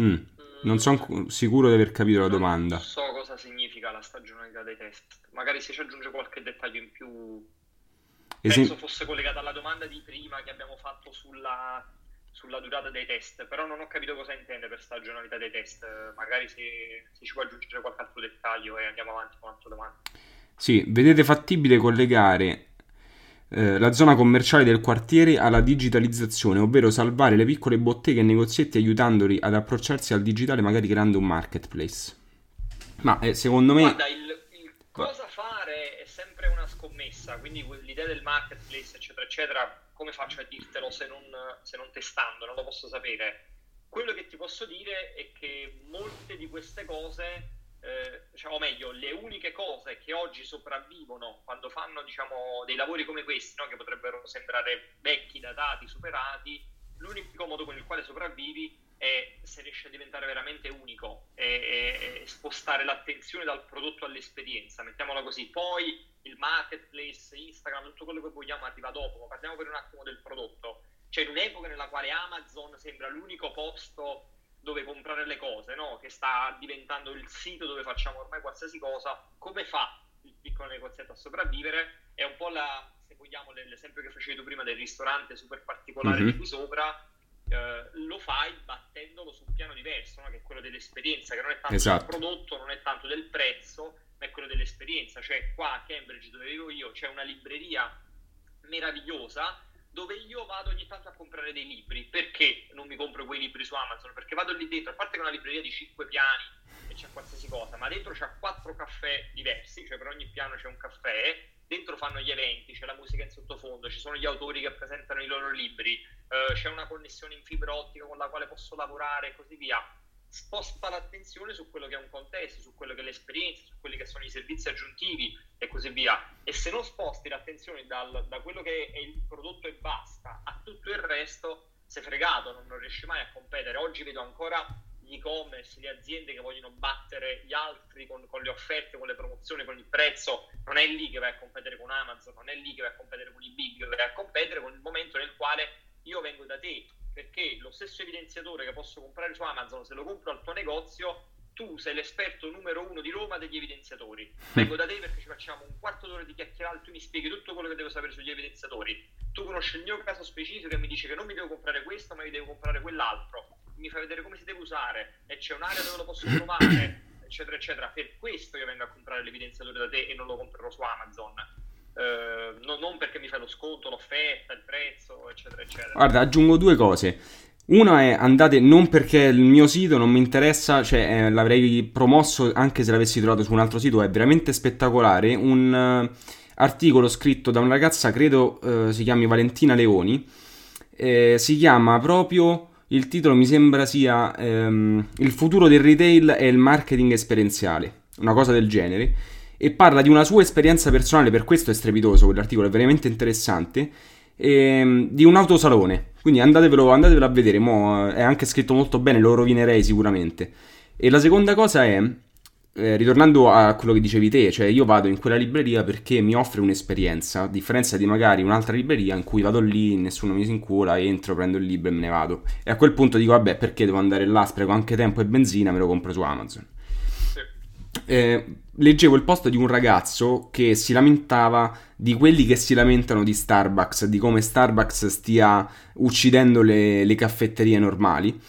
Mm. Non sono sicuro di aver capito la domanda. Non so cosa significa la stagionalità dei test. Magari se ci aggiunge qualche dettaglio in più. Esem- penso fosse collegata alla domanda di prima che abbiamo fatto sulla sulla durata dei test, però non ho capito cosa intende per stagionalità dei test. Magari se, se ci può aggiungere qualche altro dettaglio e andiamo avanti con un'altra domanda. Sì, vedete fattibile collegare eh, la zona commerciale del quartiere alla digitalizzazione, ovvero salvare le piccole botteghe e negozietti aiutandoli ad approcciarsi al digitale, magari creando un marketplace. Ma eh, secondo me... Guarda, il, il cosa fare è sempre una scommessa, quindi l'idea del marketplace, eccetera, eccetera come faccio a dirtelo se non, se non testando? Non lo posso sapere. Quello che ti posso dire è che molte di queste cose eh, diciamo meglio, le uniche cose che oggi sopravvivono quando fanno diciamo, dei lavori come questi, no? che potrebbero sembrare vecchi, datati, superati, l'unico modo con il quale sopravvivi è se riesci a diventare veramente unico e, e, e spostare l'attenzione dal prodotto all'esperienza, mettiamola così. Poi il marketplace, Instagram, tutto quello che vogliamo arriva dopo, ma parliamo per un attimo del prodotto. C'è un'epoca nella quale Amazon sembra l'unico posto dove comprare le cose, no? che sta diventando il sito dove facciamo ormai qualsiasi cosa, come fa il piccolo negozietto a sopravvivere? È un po' la, se vogliamo, l'esempio che facevi tu prima del ristorante super particolare mm-hmm. di qui sopra, eh, lo fai battendolo su un piano diverso, no? che è quello dell'esperienza, che non è tanto esatto. del prodotto, non è tanto del prezzo, ma è quello dell'esperienza. Cioè qua a Cambridge, dove vivo io, c'è una libreria meravigliosa dove io vado ogni tanto a comprare dei libri. Perché non mi compro quei libri su Amazon? Perché vado lì dentro, a parte che è una libreria di 5 piani e c'è qualsiasi cosa, ma dentro c'è quattro caffè diversi, cioè per ogni piano c'è un caffè, dentro fanno gli eventi, c'è la musica in sottofondo, ci sono gli autori che presentano i loro libri, eh, c'è una connessione in fibra ottica con la quale posso lavorare e così via sposta l'attenzione su quello che è un contesto, su quello che è l'esperienza, su quelli che sono i servizi aggiuntivi e così via. E se non sposti l'attenzione dal, da quello che è il prodotto e basta a tutto il resto, sei fregato, non, non riesci mai a competere. Oggi vedo ancora gli e-commerce, le aziende che vogliono battere gli altri con, con, le offerte, con le promozioni, con il prezzo, non è lì che vai a competere con Amazon, non è lì che vai a competere con i big, vai a competere con il momento nel quale io vengo da te, perché lo stesso evidenziatore che posso comprare su Amazon, se lo compro al tuo negozio, tu sei l'esperto numero uno di Roma degli evidenziatori. Vengo da te perché ci facciamo un quarto d'ora di chiacchierata, tu mi spieghi tutto quello che devo sapere sugli evidenziatori. Tu conosci il mio caso specifico e mi dici che non mi devo comprare questo, ma mi devo comprare quell'altro. Mi fai vedere come si deve usare e c'è un'area dove lo posso trovare, eccetera, eccetera. Per questo io vengo a comprare l'evidenziatore da te e non lo comprerò su Amazon. Uh, no, non perché mi fai lo sconto, l'offerta, il prezzo, eccetera, eccetera. Guarda, aggiungo due cose. Una è andate non perché il mio sito non mi interessa, cioè eh, l'avrei promosso anche se l'avessi trovato su un altro sito, è veramente spettacolare. Un uh, articolo scritto da una ragazza, credo uh, si chiami Valentina Leoni, eh, si chiama proprio, il titolo mi sembra sia um, Il futuro del retail e il marketing esperienziale, una cosa del genere, e parla di una sua esperienza personale, per questo è strepitoso, quell'articolo è veramente interessante ehm, di un autosalone. Quindi andatevelo, andatevelo a vedere, Mo, eh, è anche scritto molto bene, lo rovinerei sicuramente. E la seconda cosa è, eh, ritornando a quello che dicevi te, cioè io vado in quella libreria perché mi offre un'esperienza, a differenza di magari un'altra libreria in cui vado lì, nessuno mi si incula, entro, prendo il libro e me ne vado. E a quel punto dico, vabbè, perché devo andare là, spreco anche tempo e benzina, me lo compro su Amazon. Eh, leggevo il post di un ragazzo che si lamentava di quelli che si lamentano di Starbucks, di come Starbucks stia uccidendo le, le caffetterie normali.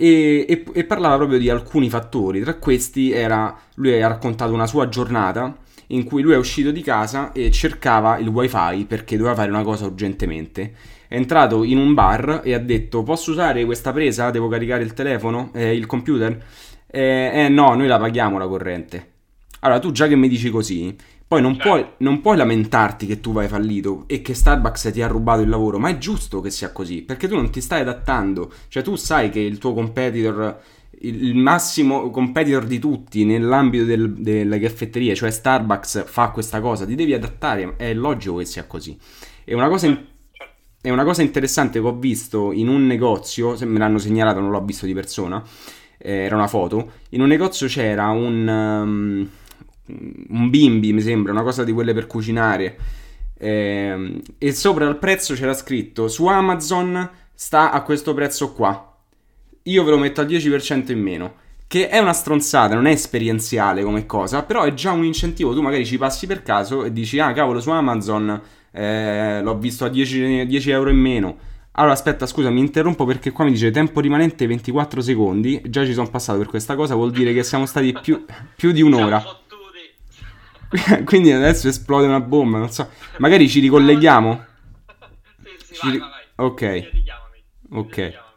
E, e, e, parlava proprio di alcuni fattori. Tra questi era, lui ha raccontato una sua giornata in cui lui è uscito di casa e cercava il wifi perché doveva fare una cosa urgentemente. È entrato in un bar e ha detto posso usare questa presa? Devo caricare il telefono? Eh, il computer? Eh, eh no, noi la paghiamo la corrente. Allora, tu già che mi dici così, poi non, certo. puoi, non, puoi, lamentarti che tu vai fallito e che Starbucks ti ha rubato il lavoro, ma è giusto che sia così, perché tu non ti stai adattando. Cioè, tu sai che il tuo competitor, il, massimo competitor di tutti nell'ambito del, delle caffetterie, cioè Starbucks, fa questa cosa, ti devi adattare, è logico che sia così. E una cosa... In, certo. è una cosa interessante che ho visto in un negozio, se me l'hanno segnalato, non l'ho visto di persona, eh, era una foto. In un negozio c'era un, um, un bimbi, mi sembra, una cosa di quelle per cucinare. Eh, e sopra il prezzo c'era scritto su Amazon sta a questo prezzo qua. Io ve lo metto al 10% in meno. Che è una stronzata, non è esperienziale come cosa, però è già un incentivo. Tu magari ci passi per caso e dici: Ah, cavolo, su Amazon eh, l'ho visto a 10, 10 euro in meno. Allora, aspetta, scusa, mi interrompo perché qua mi dice tempo rimanente 24 secondi. Già ci sono passato per questa cosa, vuol dire che siamo stati più, più di un'ora. Quindi adesso esplode una bomba, non so. Magari ci ricolleghiamo? Sì, sì, ci... vai, vai, vai. Ok. Ok.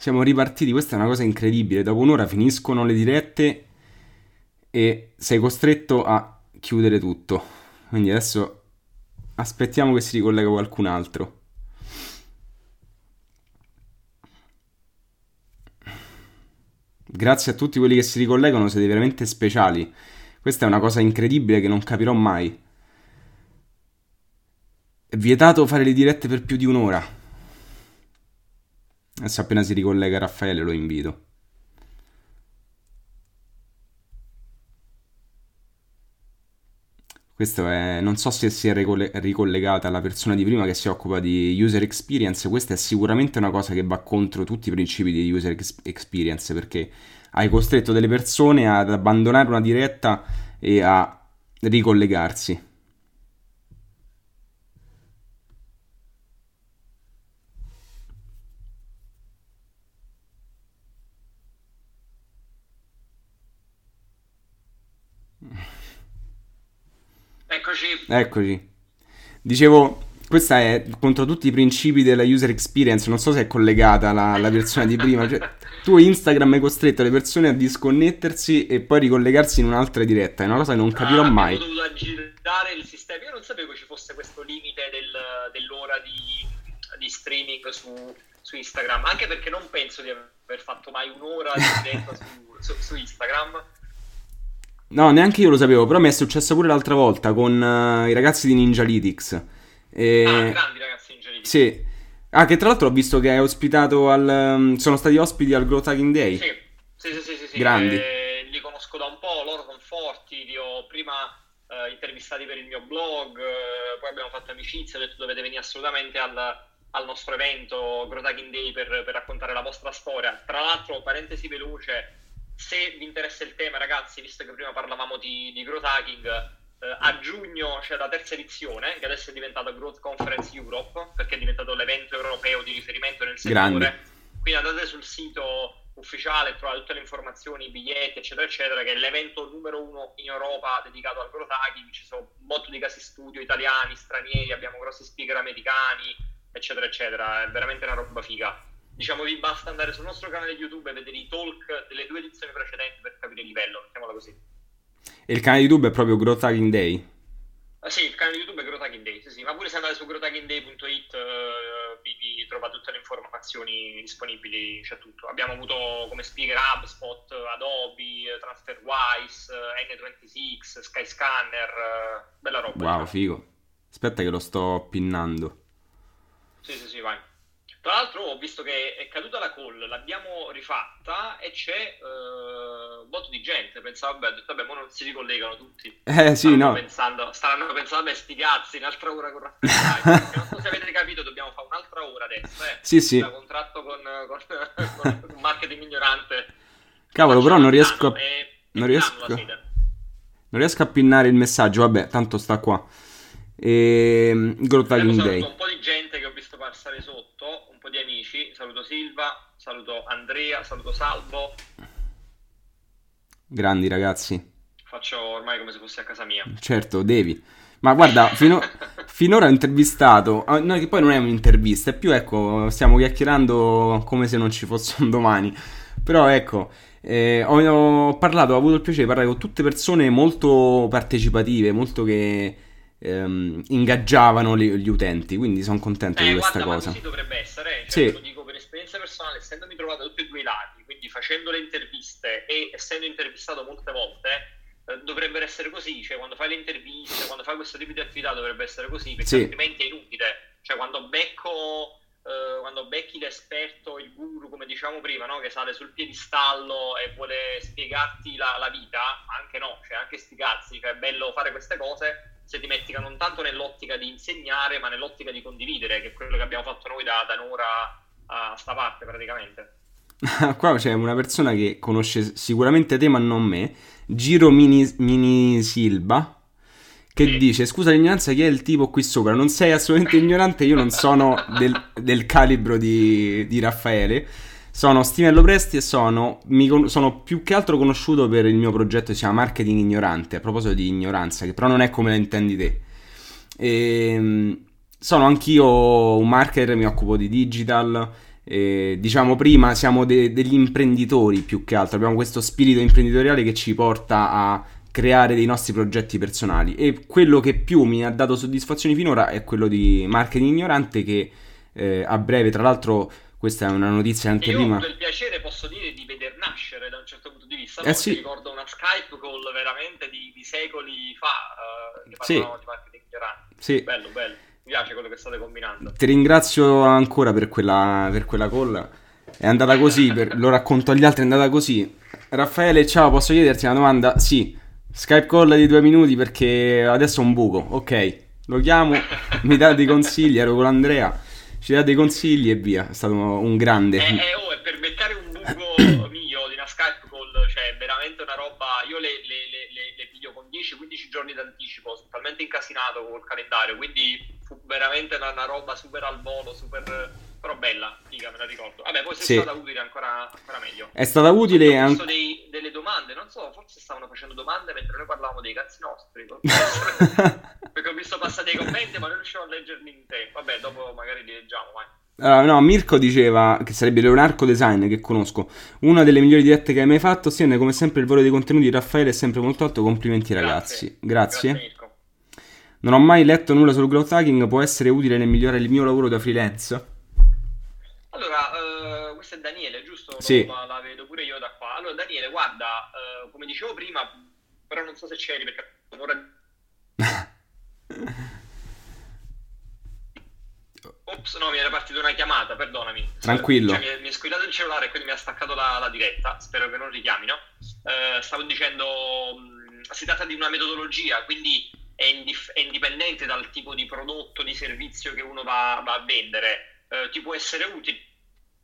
Siamo ripartiti, questa è una cosa incredibile. Dopo un'ora finiscono le dirette e sei costretto a chiudere tutto. Quindi adesso aspettiamo che si ricollega qualcun altro. Grazie a tutti quelli che si ricollegano, siete veramente speciali. Questa è una cosa incredibile che non capirò mai. È vietato fare le dirette per più di un'ora. Adesso appena si ricollega Raffaele lo invito. Questo è, non so se si è ricollegata alla persona di prima che si occupa di user experience, questa è sicuramente una cosa che va contro tutti i principi di user experience perché hai costretto delle persone ad abbandonare una diretta e a ricollegarsi. Eccoci. Eccoci. Dicevo, questa è contro tutti i principi della user experience. Non so se è collegata la, la versione di prima. Cioè, tu Instagram hai costretto le persone a disconnettersi e poi ricollegarsi in un'altra diretta. È una cosa che non capirò ah, mai. Ho dovuto aggirare il sistema. Io non sapevo ci fosse questo limite del, dell'ora di, di streaming su, su Instagram, anche perché non penso di aver fatto mai un'ora di diretta su, su, su, Instagram. No, neanche io lo sapevo, però mi è successo pure l'altra volta con uh, i ragazzi di Ninjalytics. E... Ah, grandi ragazzi di Ninjalytics. Sì. Ah, che tra l'altro ho visto che hai ospitato al... Um, sono stati ospiti al Growth Hacking Day. Sì, sì, sì, sì, sì, sì. Grandi. Eh, li conosco da un po', loro sono forti, li ho prima eh, intervistati per il mio blog, eh, poi abbiamo fatto amicizia, ho detto dovete venire assolutamente al, al nostro evento Growth Hacking Day per, per raccontare la vostra storia. Tra l'altro, parentesi veloce, se vi interessa il tema, ragazzi, visto che prima parlavamo di, di growth hacking, eh, a giugno c'è la terza edizione, che adesso è diventata Growth Conference Europe, perché è diventato l'evento europeo di riferimento nel settore. Grande. Quindi andate sul sito ufficiale, trovate tutte le informazioni, i biglietti, eccetera, eccetera, che è l'evento numero uno in Europa dedicato al growth hacking. Ci sono un botto di casi studio italiani, stranieri, abbiamo grossi speaker americani, eccetera, eccetera. È veramente una roba figa. Diciamo, vi basta andare sul nostro canale YouTube e vedere i talk delle due edizioni precedenti per capire il livello, mettiamola così. E il canale YouTube è proprio Growth Hacking Day? Uh, sì, il canale YouTube è Growth Hacking Day, sì, sì. ma pure se andate su growthhackingday.it uh, vi, vi trovate tutte le informazioni disponibili, c'è tutto. Abbiamo avuto come speaker HubSpot, Adobe, TransferWise, N26, Skyscanner, uh, bella roba. Wow, diciamo. figo. Aspetta che lo sto pinnando. Sì, sì, sì, vai. Tra l'altro ho visto che è caduta la call, l'abbiamo rifatta e c'è uh, un botto di gente. Pensavo, vabbè, ho detto, vabbè, ma non si ricollegano tutti. Eh sì, staranno no. Pensando, staranno pensando, vabbè, sti cazzi, un'altra ora con Raffaele. non so se avete capito, dobbiamo fare un'altra ora adesso, eh. Sì, sì. Da contratto con, con, con un marketing ignorante. Cavolo, però non riesco a... Non riesco... non riesco a pinnare il messaggio, vabbè, tanto sta qua. E... Ehm, Growth Hacking Day. un po' di gente che ho visto passare sotto, un amici. Saluto Silva, saluto Andrea, saluto Salvo. Grandi ragazzi. Faccio ormai come se fossi a casa mia. Certo, devi. Ma guarda, fino, finora ho intervistato, ah, no, che poi non è un'intervista, è più ecco, stiamo chiacchierando come se non ci fosse un domani. Però ecco, eh, ho, ho, parlato, ho avuto il piacere di parlare con tutte persone molto partecipative, molto che ehm, ingaggiavano li, gli utenti, quindi sono contento eh, di questa guarda, cosa. Così dovrebbe essere, cioè, sì. lo dico per esperienza personale, essendomi trovato da tutti e due i lati, quindi facendo le interviste e essendo intervistato molte volte, eh, dovrebbero essere così, cioè quando fai le interviste, quando fai questo tipo di attività dovrebbe essere così, perché sì. altrimenti è inutile, cioè quando becco... Uh, quando becchi l'esperto, il guru, come diciamo prima, no? che sale sul piedistallo e vuole spiegarti la, la vita, anche no, cioè anche sti cazzi, cioè è bello fare queste cose, se ti metti non tanto nell'ottica di insegnare, ma nell'ottica di condividere, che è quello che abbiamo fatto noi da, da un'ora a sta parte praticamente. Qua c'è una persona che conosce sicuramente te, ma non me, Giro Mini, Mini Silba, che sì. dice: Scusa l'ignoranza, chi è il tipo qui sopra? Non sei assolutamente ignorante, io non sono del, del calibro di, di Raffaele sono Stimello Presti e sono, mi, sono più che altro conosciuto per il mio progetto che si chiama Marketing Ignorante, a proposito di ignoranza, che però non è come la intendi te. E, ehm, sono anch'io un marketer, mi occupo di digital. E, diciamo prima siamo de- degli imprenditori più che altro, abbiamo questo spirito imprenditoriale che ci porta a creare dei nostri progetti personali e quello che più mi ha dato soddisfazione finora è quello di marketing ignorante che eh, a breve tra l'altro questa è una notizia anche prima. Io ho avuto il piacere, posso dire, di veder nascere da un certo punto di vista. Eh sì. ricordo una Skype call veramente di, di secoli fa, uh, che parlavamo sì. di marketing ignorante. Sì. Bello, bello. Mi piace quello che state combinando. Ti ringrazio ancora per quella, per quella call. È andata così, per, lo racconto agli altri, è andata così. Raffaele, ciao, posso chiederti una domanda? Sì. Skype call di due minuti perché adesso ho un buco. Ok, lo chiamo, mi dà dei consigli, ero con Andrea ci dà dei consigli e via. È stato un grande. Eh, eh, oh, per beccare un buco mio di una Skype call, cioè veramente una roba. Io le, le, le, le piglio con 10-15 giorni d'anticipo, sono talmente incasinato col calendario, quindi fu veramente una, una roba super al volo, super però bella, figa, me la ricordo. Vabbè, poi se sì. è stata utile ancora, ancora meglio. È stata utile anche... Dei, delle domande, non so, forse stavano facendo domande mentre noi parlavamo dei cazzi nostri. perché ho visto passare dei commenti, ma non riuscivo a leggerli in tempo. Vabbè, dopo magari li leggiamo, vai. Allora, no, Mirko diceva che sarebbe Leonardo Design che conosco. Una delle migliori dirette che hai mai fatto. Stiene come sempre il valore dei contenuti di Raffaele è sempre molto alto. Complimenti, ragazzi. Grazie. Grazie non ho mai letto nulla sul growth hacking. Può essere utile nel migliorare il mio lavoro da freelance? Allora, questo è Daniele, giusto? Sì. La, la, vedo pure io da qua. Allora, Daniele, guarda, uh, come dicevo prima, però non so se c'eri perché ora... Ops, no, mi era partita una chiamata, perdonami. Tranquillo. Cioè, mi, è, mi, è squillato il cellulare e quindi mi ha staccato la, la diretta. Spero che non richiamino. Uh, stavo dicendo, mh, si tratta di una metodologia, quindi è, indif- è, indipendente dal tipo di prodotto, di servizio che uno va, va a vendere. Uh, ti può essere utile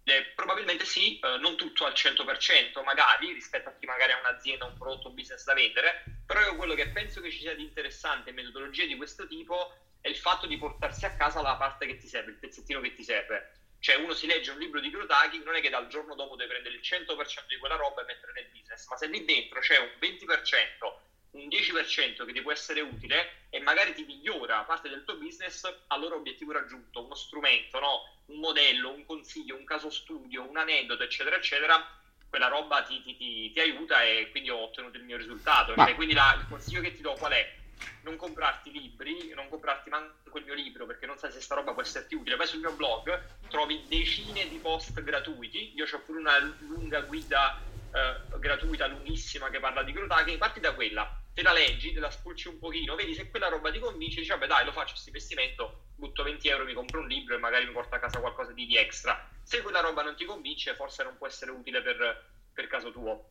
eh, probabilmente sì, eh, non tutto al 100%, magari rispetto a chi magari ha un'azienda, un prodotto, un business da vendere, però io quello che penso che ci sia di interessante in metodologie di questo tipo è il fatto di portarsi a casa la parte che ti serve, il pezzettino che ti serve. Cioè uno si legge un libro di hacking, non è che dal giorno dopo deve prendere il 100% di quella roba e mettere nel business, ma se lì dentro c'è un 20% un 10% che ti può essere utile e magari ti migliora parte del tuo business, allora obiettivo raggiunto, uno strumento, no? un modello, un consiglio, un caso studio, un aneddoto, eccetera, eccetera, quella roba ti, ti, ti, ti aiuta e quindi ho ottenuto il mio risultato. Cioè, quindi la, il consiglio che ti do qual è? Non comprarti libri, non comprarti manco il mio libro perché non sai se sta roba può esserti utile. Vai sul mio blog, trovi decine di post gratuiti. Io ho pure una lunga guida eh, gratuita, lunghissima, che parla di hacking. Parti da quella te la leggi, te la spulci un pochino, vedi se quella roba ti convince, dici vabbè dai lo faccio questo investimento, butto 20 euro, mi compro un libro e magari mi porto a casa qualcosa di, di extra. Se quella roba non ti convince forse non può essere utile per, per caso tuo.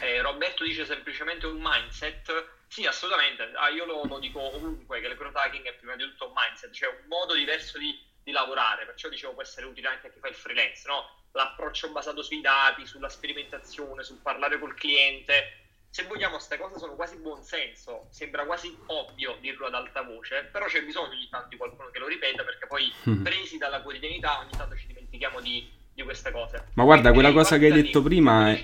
Eh, Roberto dice semplicemente un mindset. Sì, assolutamente. Ah, io lo, lo, dico ovunque che il growth hacking è prima di tutto un mindset, cioè un modo diverso di, di, lavorare. Perciò dicevo può essere utile anche a chi fa il freelance, no? L'approccio basato sui dati, sulla sperimentazione, sul parlare col cliente, se vogliamo, queste cose sono quasi buonsenso, sembra quasi ovvio dirlo ad alta voce, però c'è bisogno ogni tanto di qualcuno che lo ripeta perché poi mm. presi dalla quotidianità ogni tanto ci dimentichiamo di, di queste cose. Ma guarda, quella cosa che hai detto prima è...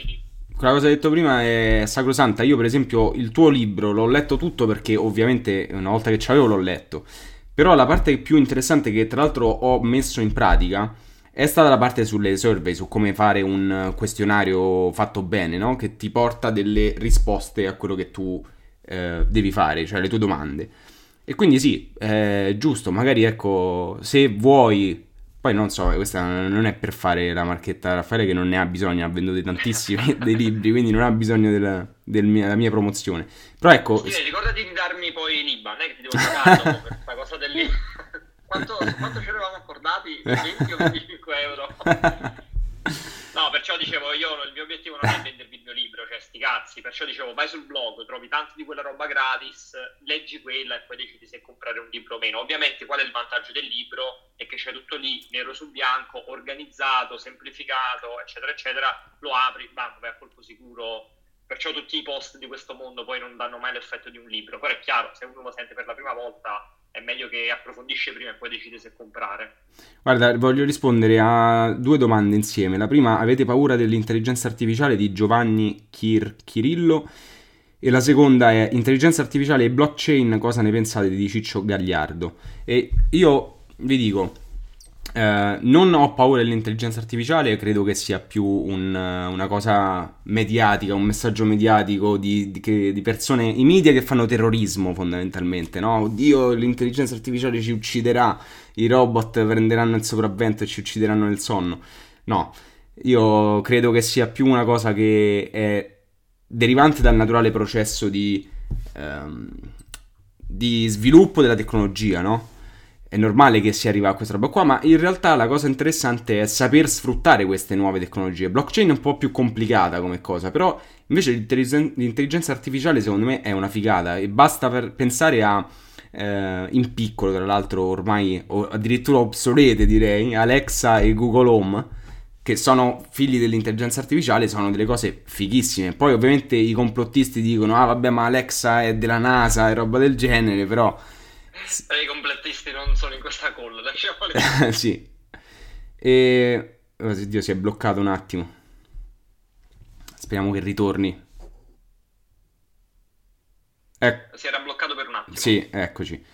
Quella cosa che hai detto prima è sacrosanta. Io, per esempio, il tuo libro l'ho letto tutto perché ovviamente una volta che c'avevo l'ho letto. Però la parte più interessante che tra l'altro ho messo in pratica è stata la parte sulle survey, su come fare un questionario fatto bene, no? Che ti porta delle risposte a quello che tu eh, devi fare, cioè le tue domande. E quindi sì, è giusto, magari ecco, se vuoi, poi non so, questa non è per fare la marchetta a Raffaele che non ne ha bisogno, ha venduto tantissimi dei libri, quindi non ha bisogno della, del mia, della mia promozione. Però ecco... Sì, ricordati di darmi poi l'IBAN, non è che ti devo dopo per questa cosa del libro. Quanto, quanto ci eravamo accordati? 20 o 25 euro? No, perciò dicevo io, il mio obiettivo non è vendervi il mio libro, cioè sti cazzi, perciò dicevo vai sul blog, trovi tanto di quella roba gratis, leggi quella e poi decidi se comprare un libro o meno. Ovviamente qual è il vantaggio del libro? È che c'è tutto lì, nero su bianco, organizzato, semplificato, eccetera, eccetera, lo apri, bam, vai a colpo sicuro. Perciò tutti i post di questo mondo poi non danno mai l'effetto di un libro. Però è chiaro, se uno lo sente per la prima volta è meglio che approfondisce prima e poi decide se comprare. Guarda, voglio rispondere a due domande insieme. La prima, avete paura dell'intelligenza artificiale di Giovanni Chir- Chirillo? E la seconda è intelligenza artificiale e blockchain, cosa ne pensate di Ciccio Gagliardo? E io vi dico, eh, non ho paura dell'intelligenza artificiale, credo che sia più un, una cosa mediatica, un messaggio mediatico di, di, di, persone, i media che fanno terrorismo fondamentalmente, no? Oddio, l'intelligenza artificiale ci ucciderà, i robot prenderanno il sopravvento e ci uccideranno nel sonno. No, io credo che sia più una cosa che è derivante dal naturale processo di, ehm, di sviluppo della tecnologia, no? È normale che si arriva a questa roba qua, ma in realtà la cosa interessante è saper sfruttare queste nuove tecnologie. Blockchain è un po' più complicata come cosa, però invece l'intelligenza artificiale secondo me è una figata e basta per pensare a eh, in piccolo, tra l'altro ormai o addirittura obsolete direi, Alexa e Google Home che sono figli dell'intelligenza artificiale, sono delle cose fighissime. Poi ovviamente i complottisti dicono "Ah, vabbè, ma Alexa è della NASA e roba del genere", però i completisti non sono in questa call, lasciamoli. sì. E... Oh, Dio, si è bloccato un attimo. Speriamo che ritorni. Ec- si era bloccato per un attimo. Sì, eccoci.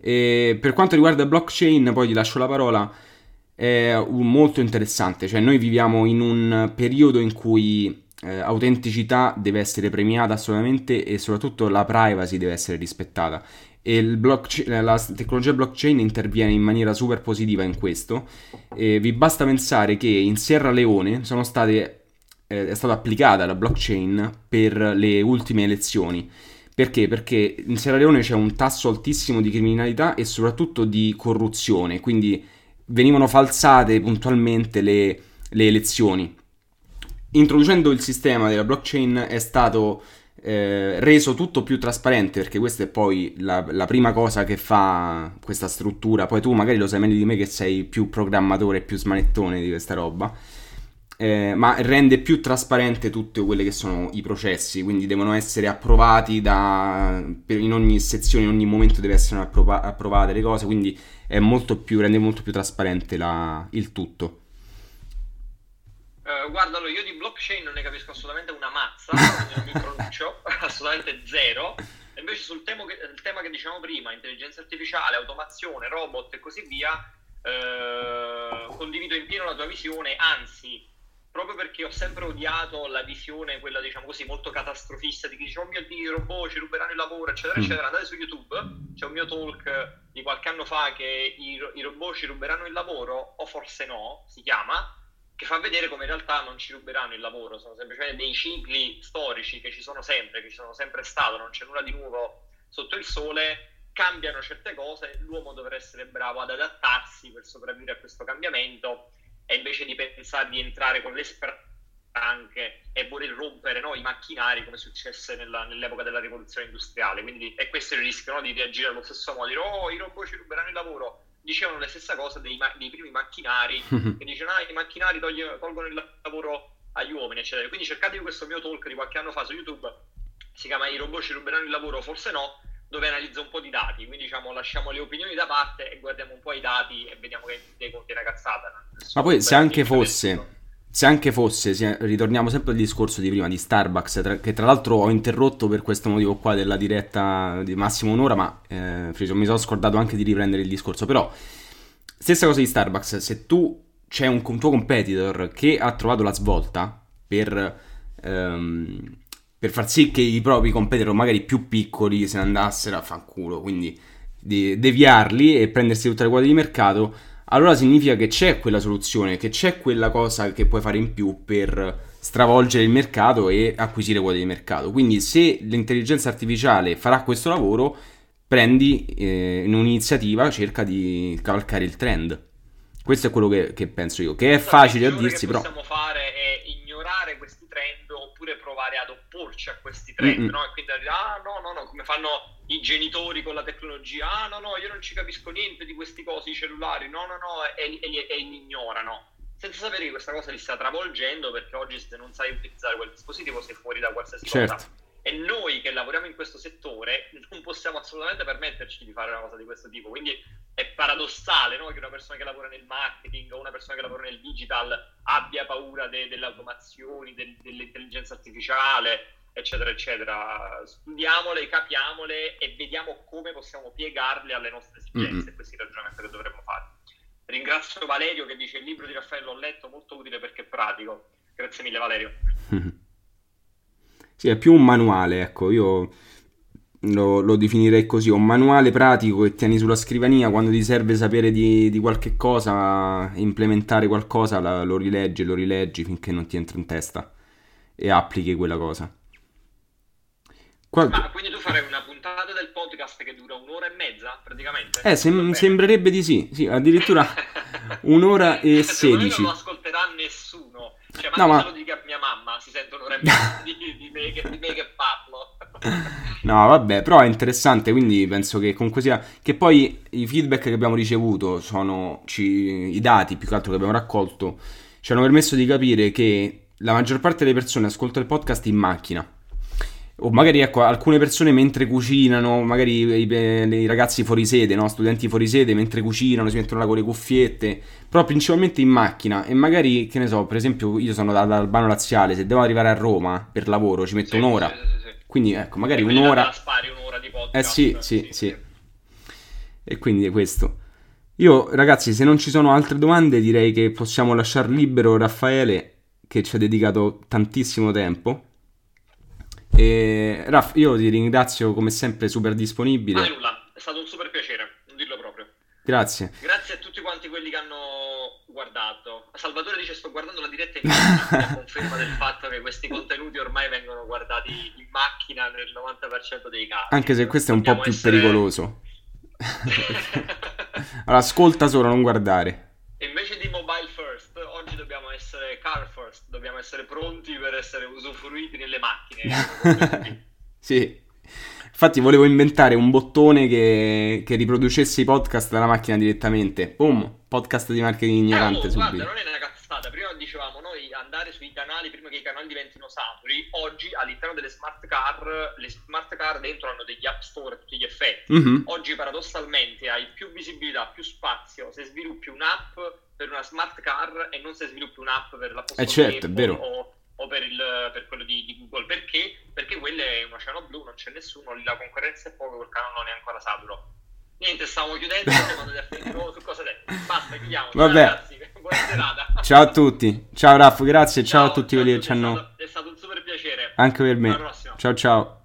E per quanto riguarda blockchain, poi ti lascio la parola, è molto interessante. Cioè, noi viviamo in un periodo in cui eh, autenticità deve essere premiata assolutamente e soprattutto la privacy deve essere rispettata e la tecnologia blockchain interviene in maniera super positiva in questo. E vi basta pensare che in Sierra Leone state, eh, è stata applicata la blockchain per le ultime elezioni. Perché? Perché in Sierra Leone c'è un tasso altissimo di criminalità e soprattutto di corruzione, quindi venivano falsate puntualmente le, le elezioni. Introducendo il sistema della blockchain è stato eh, reso tutto più trasparente, perché questa è poi la, la, prima cosa che fa questa struttura. Poi tu magari lo sai meglio di me che sei più programmatore, più smanettone di questa roba eh, ma rende più trasparente tutti quelli che sono i processi, quindi devono essere approvati da, in ogni sezione, in ogni momento deve essere approva, approvate le cose, quindi molto più, rende molto più trasparente la, il tutto. Uh, guarda, io di blockchain non ne capisco assolutamente una mazza, non mi pronuncio, assolutamente zero. E invece sul tema che, tema che diciamo prima, intelligenza artificiale, automazione, robot e così via, uh, condivido in pieno la tua visione, anzi proprio perché ho sempre odiato la visione, quella diciamo così, molto catastrofista di chi dice oh mio dio, i robot ci ruberanno il lavoro, eccetera, mm. eccetera. Andate su YouTube, c'è un mio talk di qualche anno fa che i, i robot ci ruberanno il lavoro, o forse no, si chiama, che fa vedere come in realtà non ci ruberanno il lavoro, sono semplicemente dei cicli storici che ci sono sempre, che ci sono sempre stato, non c'è nulla di nuovo sotto il sole, cambiano certe cose, l'uomo dovrà essere bravo ad adattarsi per sopravvivere a questo cambiamento e invece di pensare di entrare con le anche e voler rompere no, i macchinari come successe nella, nell'epoca della rivoluzione industriale. Quindi è questo il rischio no, di reagire allo stesso modo, dire oh i robot ci ruberanno il lavoro. Dicevano la stessa cosa dei, dei primi macchinari, che dicevano ah, i macchinari toglie, tolgono il lavoro agli uomini, eccetera. Quindi cercatevi questo mio talk di qualche anno fa su YouTube, si chiama I robot ci ruberanno il lavoro, forse no, dove analizza un po' di dati, quindi diciamo lasciamo le opinioni da parte e guardiamo un po' i dati e vediamo che dei conti una cazzata. Ma poi se anche fosse, se anche fosse, se ritorniamo sempre al discorso di prima di Starbucks, tra, che tra l'altro ho interrotto per questo motivo qua della diretta di massimo un'ora, ma eh, mi sono scordato anche di riprendere il discorso, però stessa cosa di Starbucks, se tu c'è un, un tuo competitor che ha trovato la svolta per... Ehm, per far sì che i propri competitor magari più piccoli se ne andassero a fanculo, quindi di deviarli e prendersi tutte le quote di mercato, allora significa che c'è quella soluzione, che c'è quella cosa che puoi fare in più per stravolgere il mercato e acquisire quote di mercato. Quindi se l'intelligenza artificiale farà questo lavoro, prendi eh, in un'iniziativa, cerca di cavalcare il trend. Questo è quello che, che penso io, che è facile a dirsi, però... Quello che possiamo fare è ignorare questi trend oppure provare ad opporci a questi trend, mm-hmm. no? E quindi dire, ah no, no, no, come fanno i genitori con la tecnologia, ah no, no, io non ci capisco niente di queste cose, i cellulari, no, no, no, e, e, e li ignorano. Senza sapere che questa cosa li sta travolgendo, perché oggi se non sai utilizzare quel dispositivo sei fuori da qualsiasi certo. cosa. E noi che lavoriamo in questo settore non possiamo assolutamente permetterci di fare una cosa di questo tipo. Quindi è paradossale no? che una persona che lavora nel marketing o una persona che lavora nel digital abbia paura de- delle automazioni, de- dell'intelligenza artificiale, eccetera, eccetera. Studiamole, capiamole e vediamo come possiamo piegarle alle nostre esigenze. Mm-hmm. Il ragionamento che dovremmo fare. Ringrazio Valerio che dice il libro di Raffaello l'ho letto, molto utile perché è pratico. Grazie mille Valerio. Sì, è più un manuale, ecco, io lo, lo, definirei così, un manuale pratico che tieni sulla scrivania quando ti serve sapere di, di qualche cosa, implementare qualcosa, la, lo rileggi, lo rileggi finché non ti entra in testa e applichi quella cosa. Qua... Ah, quindi tu farei una puntata del podcast che dura un'ora e mezza praticamente? Eh, sem- sembrerebbe di sì, sì addirittura un'ora e sedici. non lo ascolterà nessuno, cioè, ma no, ma... lo dica a mia mamma, si sente un'ora e mezza di, di, me, che, di me che parlo. No, vabbè, però è interessante, quindi penso che comunque sia... Che poi i feedback che abbiamo ricevuto sono... Ci, I dati, più che altro, che abbiamo raccolto, ci hanno permesso di capire che la maggior parte delle persone ascolta il podcast in macchina. O magari, ecco, alcune persone mentre cucinano, magari i, i, ragazzi fuori sede, no? Studenti fuori sede, mentre cucinano, si mettono là con le cuffiette, però principalmente in macchina. E magari, che ne so, per esempio, io sono da, da Albano Laziale, se devo arrivare a Roma per lavoro ci metto sì, un'ora. Sì, sì, quindi ecco, magari quindi un'ora... spari un'ora di podcast. Eh sì, sì, sì. E quindi è questo. Io, ragazzi, se non ci sono altre domande, direi che possiamo lasciare libero Raffaele, che ci ha dedicato tantissimo tempo. E Raff, io ti ringrazio come sempre super disponibile. Ma nulla, è stato un super piacere, non dirlo proprio. Grazie. Grazie a tutti quanti quelli che hanno guardato. Salvatore dice sto guardando la diretta in macchina, conferma del fatto che questi contenuti ormai vengono guardati in macchina nel 90% dei casi. Anche se questo è un po' più essere- pericoloso. Allora, ascolta solo, non guardare. Invece di mobile first, oggi dobbiamo essere car first, dobbiamo essere pronti per essere usufruiti nelle macchine. Sì. Infatti volevo inventare un bottone che, che riproducesse i podcast dalla macchina direttamente. Boom, podcast di marketing ignorante Eh, oh, guarda, subito. non è una cazzata. Prima dicevamo noi andare sui canali prima che i canali diventino saturi. Oggi all'interno delle smart car, le smart car dentro hanno degli app store a tutti gli effetti. Mhm. Oggi paradossalmente hai più visibilità, più spazio se sviluppi un'app per una smart car e non se sviluppi un'app per la Eh, certo, o, o per, il, per quello di, di Google. Perché? Perché quello è un oceano blu, non c'è nessuno, lì la concorrenza è poca, quel non è ancora saturo. Niente, stavo chiudendo, siamo andati a finire su cosa detto. Basta, chiudiamo. Ciao, Vabbè. ragazzi, buona serata. Ciao a tutti. Ciao Raff, grazie. Ciao, a tutti quelli che ci è hanno... stato- È stato un super piacere. Anche per me. Alla prossima. Ciao ciao.